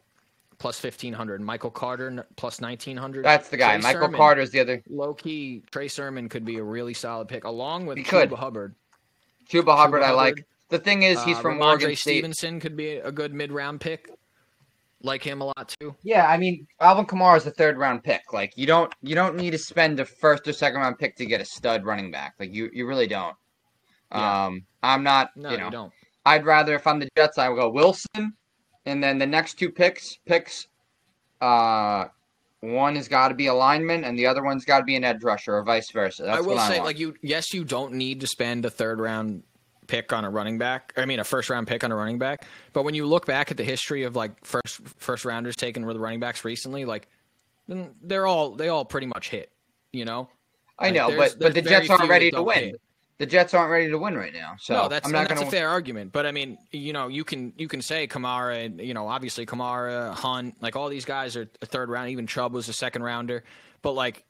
plus fifteen hundred. Michael Carter plus nineteen hundred. That's the guy. Trey Michael Sermon, Carter's the other. Low key, Trey Sermon could be a really solid pick, along with He could. Chuba Hubbard. Hubbard, I like. The thing is, he's Uh, from Rhamondre Oregon State. Stevenson could be a good mid round pick. Like him a lot too. Yeah, I mean, Alvin Kamara is a third round pick. Like you don't you don't need to spend a first or second round pick to get a stud running back. Like you you really don't. Yeah. Um, I'm not. No, you you, know, don't. I'd rather if I'm the Jets, I would go Wilson, and then the next two picks picks. Uh, one has got to be a lineman, and the other one's got to be an edge rusher, or vice versa. That's I will say, want. like you, yes, you don't need to spend a third round pick on a running back. I mean, a first round pick on a running back. But when you look back at the history of like first first rounders taken with the running backs recently, like they're all they all pretty much hit. You know, I like, know, there's- but but the Jets aren't ready to win. hit. The Jets aren't ready to win right now, so no, that's I'm not that's going a fair argument. But I mean, you know, you can you can say Kamara, and you know, obviously Kamara, Hunt, like all these guys are a third round. Even Chubb was a second rounder, but like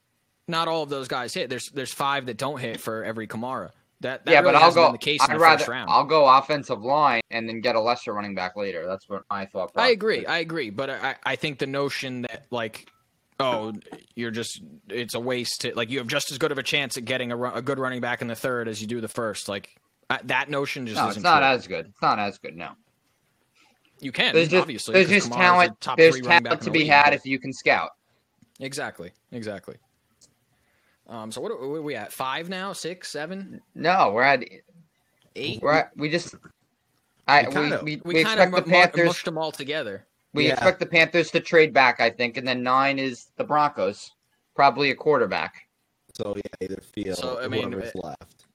not all of those guys hit. There's there's five that don't hit for every Kamara. That, that yeah, really but I'll go. the case I'd the rather first round. I'll go offensive line and then get a lesser running back later. That's what my thought. I agree. is. I agree. But I, I think the notion that like, oh, you're just it's a waste to like you have just as good of a chance at getting a, a good running back in the third as you do the first. Like that notion just no, isn't it's not true. as good. It's not as good. No, you can there's just obviously there's just Kamara's talent. top There's three running back talent to be had if you can scout. exactly, exactly. Um. So what are, what are we at? Five now? Six? Seven? No, we're at Eight? we're at, we just. I We we, kinda- we, we, we kind expect of the Panthers. mushed them all together. We Yeah. expect the Panthers to trade back, I think, and then nine is the Broncos, probably a quarterback. So yeah, either field So, I mean, whoever's uh, left.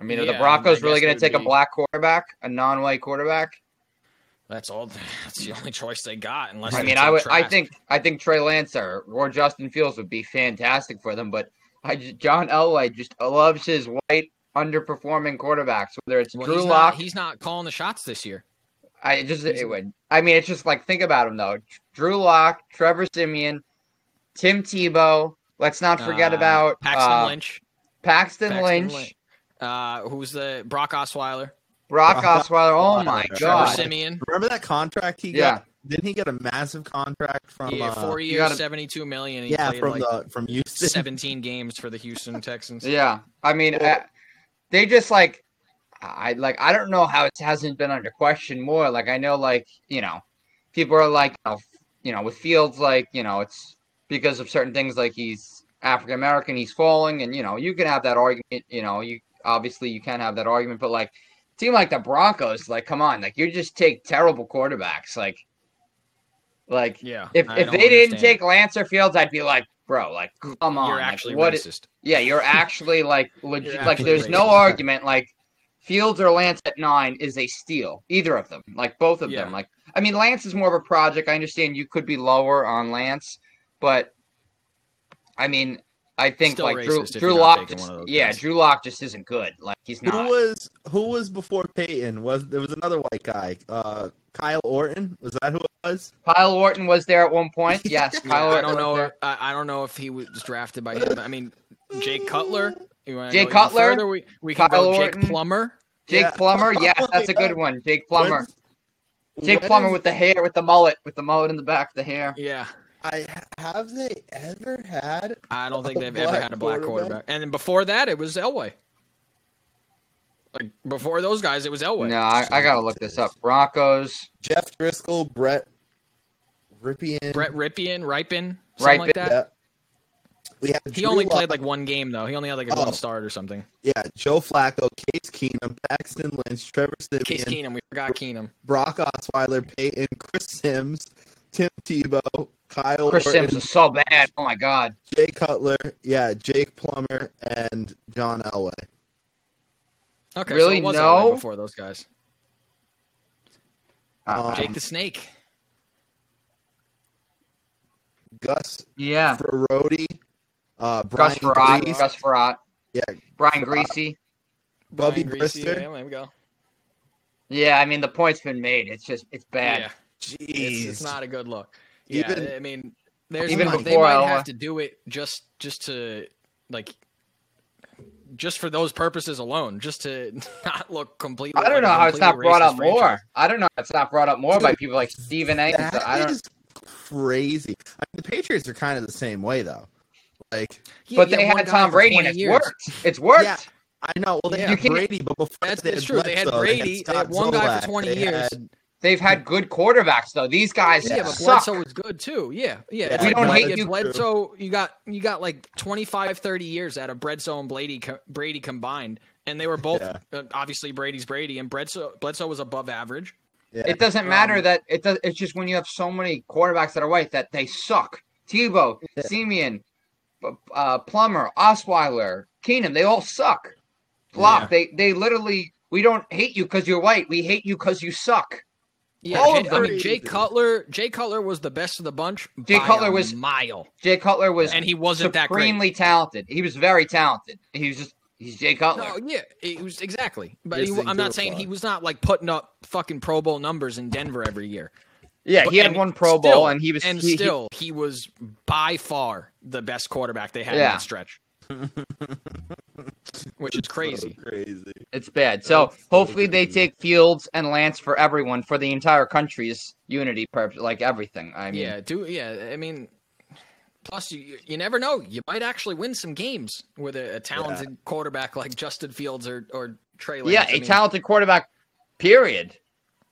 I mean, are Yeah, the Broncos I really going to take would a black quarterback, a non-white quarterback? That's all. That's the only choice they got. Unless I mean, I would. I think. I think Trey Lance or, or Justin Fields would be fantastic for them. But I just, John Elway just loves his white underperforming quarterbacks. Whether it's Well, Drew he's Lock, not, he's not calling the shots this year. I just it would. I mean, it's just like think about him though. Drew Lock, Trevor Siemian, Tim Tebow. Let's not forget Uh, about Paxton uh, Lynch. Paxton, Paxton Lynch, Lynch. Uh, who's the Brock Osweiler? Brock Brock Osweiler. Oh my Trevor Trevor god! Siemian. Remember that contract he Yeah. got? Didn't he get a massive contract from? Yeah, uh, four you years, gotta- seventy-two million. He yeah, played from like the from Houston. seventeen games for the Houston Texans. Yeah, I mean, uh, they just like, I like, I don't know how it hasn't been under question more. Like, I know, like, you know, people are like, you know, you know, with Fields, like, you know, it's because of certain things, like he's African American, he's falling, and you know, you can have that argument. You know, you obviously you can have that argument, but like, a team like the Broncos, like, come on, like, you just take terrible quarterbacks, like, like. Yeah. If, I if they didn't take Lancer Fields, I'd be like, bro, like, come on. you're like, actually what? racist. Yeah, you're actually like legit. Like, there's no argument. Like, Fields or Lance at nine is a steal. Either of them, like both of Yeah. them. Like, I mean, Lance is more of a project. I understand you could be lower on Lance, but I mean, I think Still like Drew, Drew Lock. Just, one of those yeah, guys. Drew Lock just isn't good. Like, he's not. Who not. was who was before Peyton? Was there was another white guy? Uh, Kyle Orton. Was that who it was? Kyle Orton was there at one point. Yes, Yeah, Kyle I don't was know. there. I, I don't know if he was drafted by him. I mean, Jake Cutler. Jake Cutler, further? We, we can Kyle go Orton. Jake Plummer. Jake Yeah. Plummer. Yes, that's a good one. Jake Plummer. When's- Jake when Plummer is- with the hair, with the mullet, with the mullet in the back, of the hair. Yeah. I have they ever had? I don't think they've ever had a black quarterback. quarterback? And then before that, it was Elway. Like before those guys, it was Elway. No, I, I gotta look this up. Broncos. Jeff Driskel, Brett Rypien. Brett Rypien, Ripon, something like that. Yeah. We had He Drew only Lock- played like one game though. He only had like a Oh. one start or something. yeah Joe Flacco, Case Keenum, Paxton Lynch, Trevor Case Keenum, we forgot Keenum. Brock Osweiler, Peyton, Chris Simms, Tim Tebow, Kyle Chris Orton, Simms is so bad. Oh my god. Jay Cutler, yeah, Jake Plummer, and John Elway. Okay, Really? so it was No? Before those guys. Um, Jake the Snake. Gus yeah. Frerotte, uh, Brian Gus Frerotte. Griese, Gus Frerotte. yeah, Brian Frerotte. Griese. Bubby Brian Griese, Brister. Yeah, there we go. Yeah, I mean the point's been made. It's just it's bad. Yeah, Jeez, it's, it's not a good look. Yeah, Even- I mean, there's Even they before might Elway. have to do it just just to like just for those purposes alone, just to not look completely. I don't like know how it's not brought racist up more. franchise. I don't know how it's not brought up more by people like Stephen A. and That. I don't. is crazy. I mean, the Patriots are kind of the same way, though. Like, Yeah, but they have had Tom Brady and 20 it's years. worked. It's worked. Yeah. I know. Well, they Yeah. had Brady, but before That's, they that's had true. They had Brady. They had Scott one guy for 20 they years. had- They've had good quarterbacks though. These guys Yeah, but suck. Bledsoe was good too. Yeah, yeah. Yeah, we like don't Bled- hate if you- Bledsoe. You got you got like 25, 30 years out of Bledsoe and Brady Brady combined, and they were both Yeah. uh, obviously Brady's Brady, and Bledsoe Bledsoe was above average. yeah. It doesn't matter Um, that it does. It's just when you have so many quarterbacks that are white that they suck. Tebow, Yeah. Siemian, uh, Plummer, Osweiler, Keenum, they all suck. Flop. Yeah. They they literally. We don't hate you because you're white. We hate you because you suck. Yeah, All Jay, of I mean. Jay Cutler. Jay Cutler was the best of the bunch. Jay by Cutler a was- mile, Jay Cutler was and he wasn't that supremely talented. He was very talented. He was just he's Jay Cutler. No, yeah, it was exactly. But he, I'm not saying he was not like putting up fucking Pro Bowl numbers in Denver every year. yeah, he had one Pro still- Bowl and he was and he- he- still he was by far the best quarterback they had in that stretch. Which is crazy. So crazy. It's bad. So hopefully they take Fields and Lance for everyone for the entire country's unity purpose, like everything. I mean, Yeah, do yeah. I mean, plus you you never know. You might actually win some games with a, a talented quarterback like Justin Fields or or Trey Lance. yeah, I a mean, talented quarterback. Period.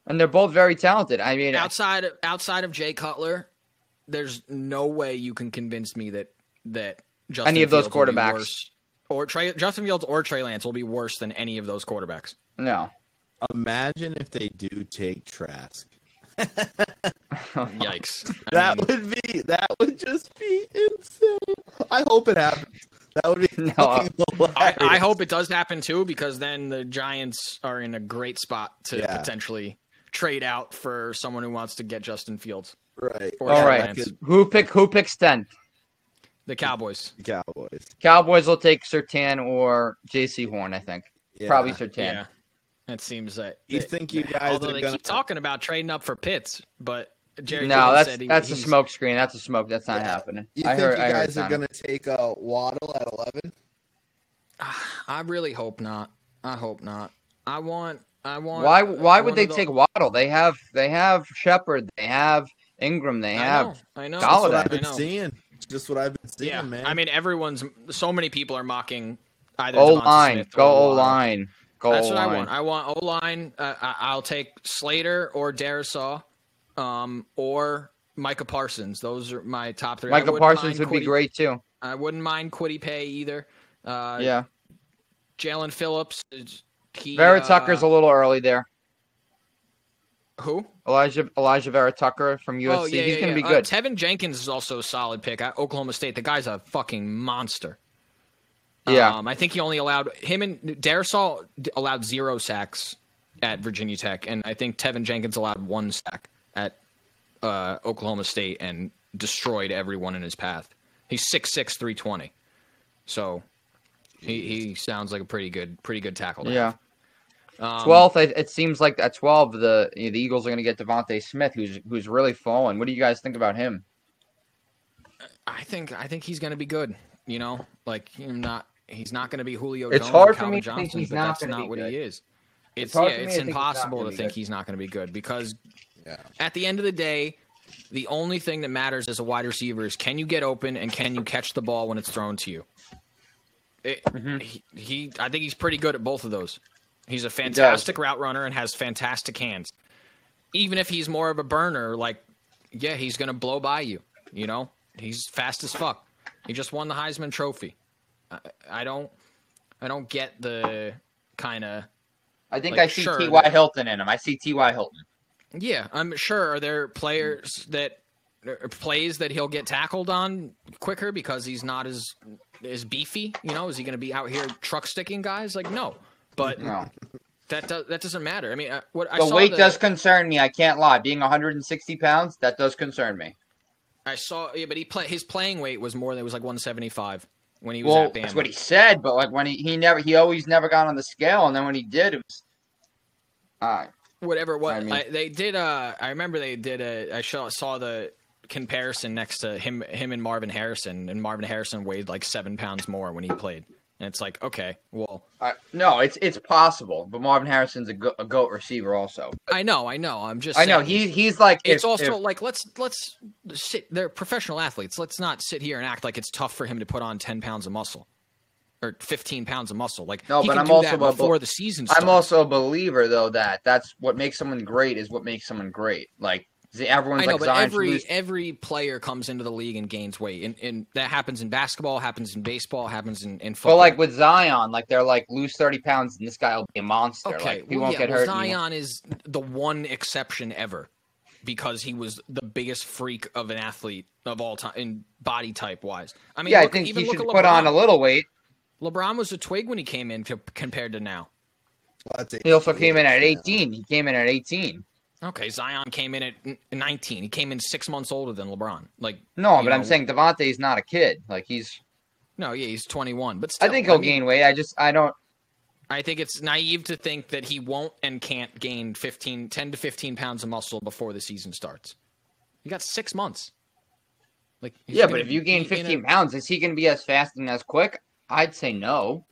And they're both very talented. I mean, outside of, outside of Jay Cutler, there's no way you can convince me that that Justin Any of those Fields will quarterbacks. or Trey Justin Fields or Trey Lance will be worse than any of those quarterbacks. no. Imagine if they do take Trask. Yikes! I That mean, would be that would just be insane. I hope it happens. That would be No, I, I hope it does happen too, because then the Giants are in a great spot to Yeah. potentially trade out for someone who wants to get Justin Fields. right. Or All Trey right. Lance. Who pick? Who picks tenth? The Cowboys. The Cowboys. Cowboys will take Surtain or Jaycee Horn. I think Yeah. probably Surtain. Yeah, it seems that. You that- think you guys Although are they gonna- keep talking about trading up for Pitts, but Jerry No, Jones that's said he- that's a smoke screen. That's a smoke. That's not Yeah. happening. You I think heard. you I heard. guys are gonna take a Waddle at eleven? Ah, I really hope not. I hope not. I want. I want. Why? Why would they the- take Waddle? They have. They have Shepard. They have Engram. They I have. know. I know. Golladay. That's what I've I been know. seeing. It's just what I've been seeing, Yeah, man. I mean, everyone's. So many people are mocking either O DeVonta line. Go or O line. Go That's O what I want. I want O line. Uh, I- I'll take Slater or Darrisaw, um, or Micah Parsons. Those are my top three. I Michael wouldn't Parsons would be great too. I wouldn't mind Kwity Paye either. Uh, yeah. Jaelan Phillips. is- He, Vera uh, Tucker's a little early there. Who? Elijah Elijah Vera Tucker from USC. Oh yeah, He's yeah, gonna yeah. be Uh, good. Teven Jenkins is also a solid pick. at Oklahoma State. The guy's a fucking monster. yeah. Um, I think he only allowed him and Darrisaw allowed zero sacks at Virginia Tech, and I think Teven Jenkins allowed one sack at uh, Oklahoma State and destroyed everyone in his path. He's 6'6", 320. So he, he sounds like a pretty good pretty good tackle. yeah. have. Um, Twelfth, it, it seems like at twelve, the the Eagles are going to get DeVonta Smith, who's who's really fallen. What do you guys think about him? I think I think he's going to be good. You know, like he's not he's not going to be Julio. It's Jones hard or for Calvin me to think Johnson, he's but not that's gonna not be what good. he is. It's, hard yeah, it's to think he's not impossible gonna think good. he's not going to be good because yeah. at the end of the day, the only thing that matters as a wide receiver is can you get open and can you catch the ball when it's thrown to you. It, Mm-hmm. he, he, I think he's pretty good at both of those. He's a fantastic route runner and has fantastic hands. Even if he's more of a burner, like, yeah, he's going to blow by you. You know, he's fast as fuck. He just won the Heisman Trophy. I, I don't, I don't get the kind of I think Like, I see sure, T.Y. Hilton in him. I see T.Y. Hilton. Yeah, I'm sure. Are there players that er, plays that he'll get tackled on quicker because he's not as as beefy? You know, is he going to be out here truck sticking guys? Like, no. But No. that does, that doesn't matter. I mean, uh, what I The saw weight the- does concern me. I can't lie. Being 160 pounds, that does concern me. I saw. Yeah, but he play his playing weight was more than it was like 175 when he was Well, at Bama. that's what he said, but like when he he never he always never got on the scale, and then when he did, it was. Uh, whatever what I mean- I, they did uh i remember they did a i saw, saw the comparison next to him him and marvin harrison and marvin harrison weighed like seven pounds more when he played and it's like okay well I, no, it's it's possible, but Marvin Harrison's a, go, a goat receiver also. i know i know i'm just I know saying, he he's like it's if- also if- like let's let's sit they're professional athletes let's not sit here and act like it's tough for him to put on 10 pounds of muscle or 15 pounds of muscle like No, but I'm also that a bel- before the season starts. I'm also a believer though that that's what makes someone great is what makes someone great. Like everyone's I know, like but Zion every Toulouse- every player comes into the league and gains weight, and, and that happens in basketball, happens in baseball, happens in, in football. But like with Zion, like they're like lose 30 pounds and this guy will be a monster. okay, like he well, won't yeah, get well, hurt. Zion is the one exception ever because he was the biggest freak of an athlete of all time in body type wise. I mean, yeah, I think even he look should at put on a little weight. LeBron was a twig when he came in compared to now. Well, He also came in at 18. He came in at 18. Okay, Zion came in at 19. He came in six months older than LeBron. Like, No, but I'm know- saying DeVonta's not a kid. Like he's. no, yeah, he's 21, but I think he'll mean, gain weight. I just I don't. I think it's naive to think that he won't and can't gain 15, 10 to 15 pounds of muscle before the season starts. You got six months. Like Yeah, but if you gain be in a- 15 pounds, is he going to be as fast and as quick? I'd say no.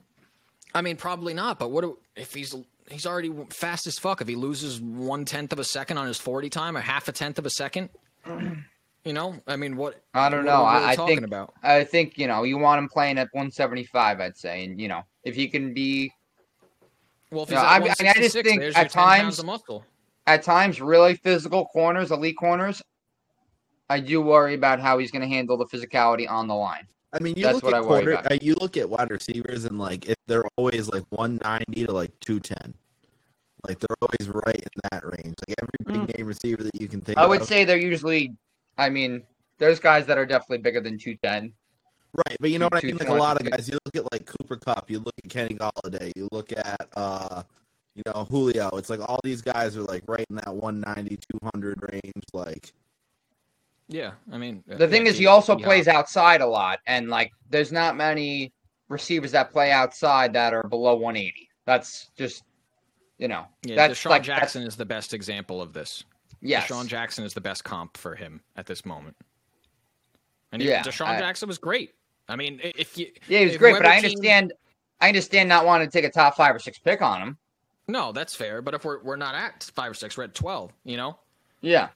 I mean, probably not. But what do, if he's he's already fast as fuck? If he loses one tenth of a second on his forty time, or half a tenth of a second, you know, I mean, what? I don't what know. really I, I talking think about. I think you know you want him playing at 175. I'd say, and you know if he can be Well, if he's I at mean, I just think at your 10 pounds times- at times really physical corners, elite corners. I do worry about how he's going to handle the physicality on the line. I mean, you That's look what at quarter, about. uh, you look at wide receivers, and like if they're always like 190 to like 210, like they're always right in that range. Like every big name receiver that you can think Mm. I would of. say they're usually. I mean, there's guys that are definitely bigger than 210. Right, but you know what I mean. Like a lot of guys, you look at like Cooper Kupp, you look at Kenny Golladay, you look at uh, you know Julio. It's like all these guys are like right in that 190, 200 range. Like Yeah, I mean, uh, The thing is, he also plays outside a lot, and like, there's not many receivers that play outside that are below 180. That's just, you know, Yeah, that's DeSean like Jackson is the best example of this. Yeah, DeSean Jackson is the best comp for him at this moment. And Yeah, DeSean I- Jackson was great. I mean, if you yeah, he was great, but I whoever team- understand. I understand not wanting to take a top five or six pick on him. no, that's fair. But if we're we're not at five or six, we're at twelve. You know, Yeah,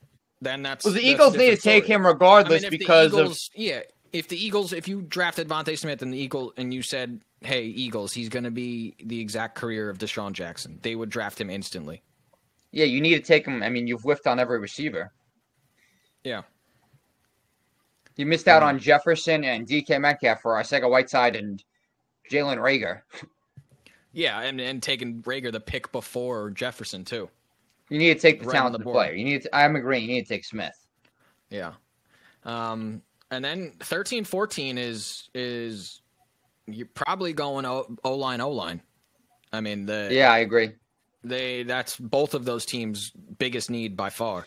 then that's well, the Eagles need to take him I regardless mean, because the of yeah, if the Eagles, if you drafted Vontae Smith and the Eagle, and you said, "Hey, Eagles, he's going to be the exact career of DeSean Jackson," they would draft him instantly. yeah, you need to take him. I mean, you've whiffed on every receiver. Yeah, You missed out Yeah. on Jefferson and DK Metcalf for Isaiah Whiteside and Jalen Reagor. yeah, and and taking Reagor the pick before Jefferson too. You need to take the Right the talented player. You need. To, I'm agreeing. You need to take Smith. Yeah. Um, and then 13 14 is is you're probably going O line O line. I mean the Yeah, I agree. they that's both of those teams' biggest need by far.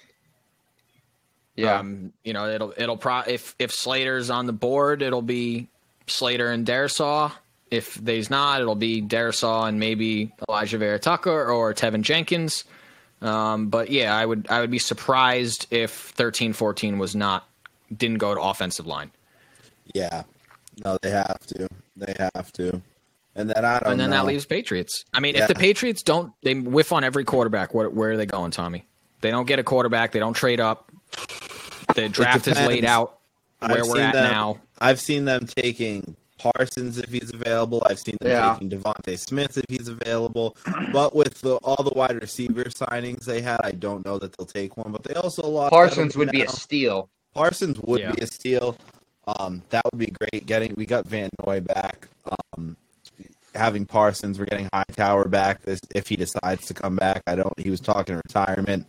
Yeah. Um, you know, it'll it'll pro if if Slater's on the board, it'll be Slater and Darrisaw. If there's not, it'll be Darrisaw and maybe Elijah Vera Tucker or Teven Jenkins. Um, but yeah, I would I would be surprised if 13-14 was not didn't go to offensive line. yeah, no, they have to. They have to. And then I don't and then know. that leaves Patriots. I mean, Yeah. if the Patriots don't, they whiff on every quarterback. What, where are they going, Tommy? They don't get a quarterback. They don't trade up. The draft is laid out where I've we're at them- now. I've seen them taking Parsons if he's available. I've seen them Yeah. taking DeVonta Smith if he's available. But with the, all the wide receiver signings they had, I don't know that they'll take one. But they also lost Parsons Edelman would be a steal. Parsons would Yeah. be a steal. Um, that would be great. Getting we got Van Noy back. Um, having Parsons, we're getting Hightower back this, if he decides to come back. I don't. He was talking retirement,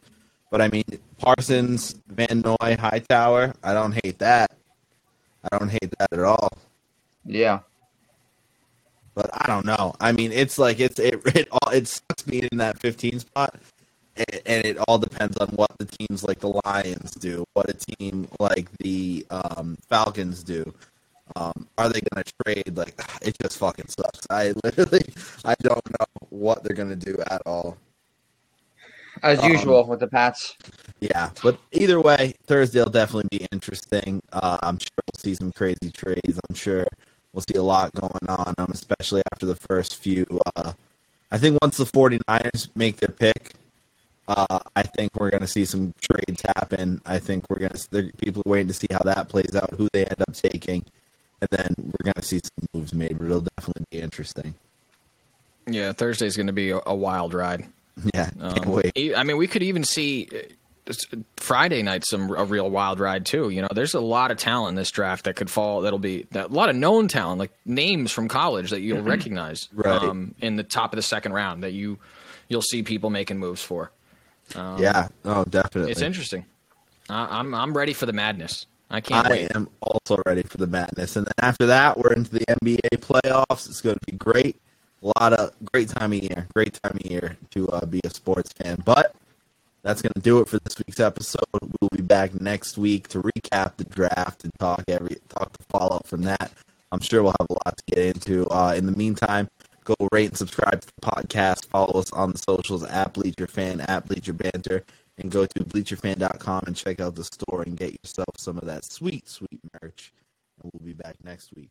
but I mean Parsons, Van Noy, Hightower. I don't hate that. I don't hate that at all. Yeah. But I don't know. I mean, it's like it's it it all it sucks being in that 15 spot, and, and it all depends on what the teams like the Lions do, what a team like the um, Falcons do. Um, are they going to trade? Like, it just fucking sucks. I literally, I don't know what they're going to do at all. As Um, usual with the Pats. Yeah, but either way, Thursday will definitely be interesting. Uh, I'm sure we'll see some crazy trades. I'm sure we'll see a lot going on, um, especially after the first few. Uh, I think once the 49ers make their pick, uh, I think we're going to see some trades happen. I think we're going to people are waiting to see how that plays out, who they end up taking, and then we're going to see some moves made. But it'll definitely be interesting. Yeah, Thursday's going to be a, wild ride. Yeah, Um, I mean, we could even see Friday night some a real wild ride too. You know, there's a lot of talent in this draft that could fall. That'll be that a lot of known talent, like names from college that you'll recognize Mm-hmm. Right. um, in the top of the second round that you you'll see people making moves for. Um, yeah, oh, definitely. it's interesting. I, I'm I'm ready for the madness. I can't I wait. am also ready for the madness. And then after that, we're into the NBA playoffs. It's going to be great. A lot of great time of year. Great time of year to uh, be a sports fan. But that's going to do it for this week's episode. We'll be back next week to recap the draft and talk every talk the fallout from that. I'm sure we'll have a lot to get into. Uh, in the meantime, go rate and subscribe to the podcast. Follow us on the socials at Bleacher Fan, at Bleacher Banter, and go to bleacherfan.com and check out the store and get yourself some of that sweet, sweet merch. And we'll be back next week.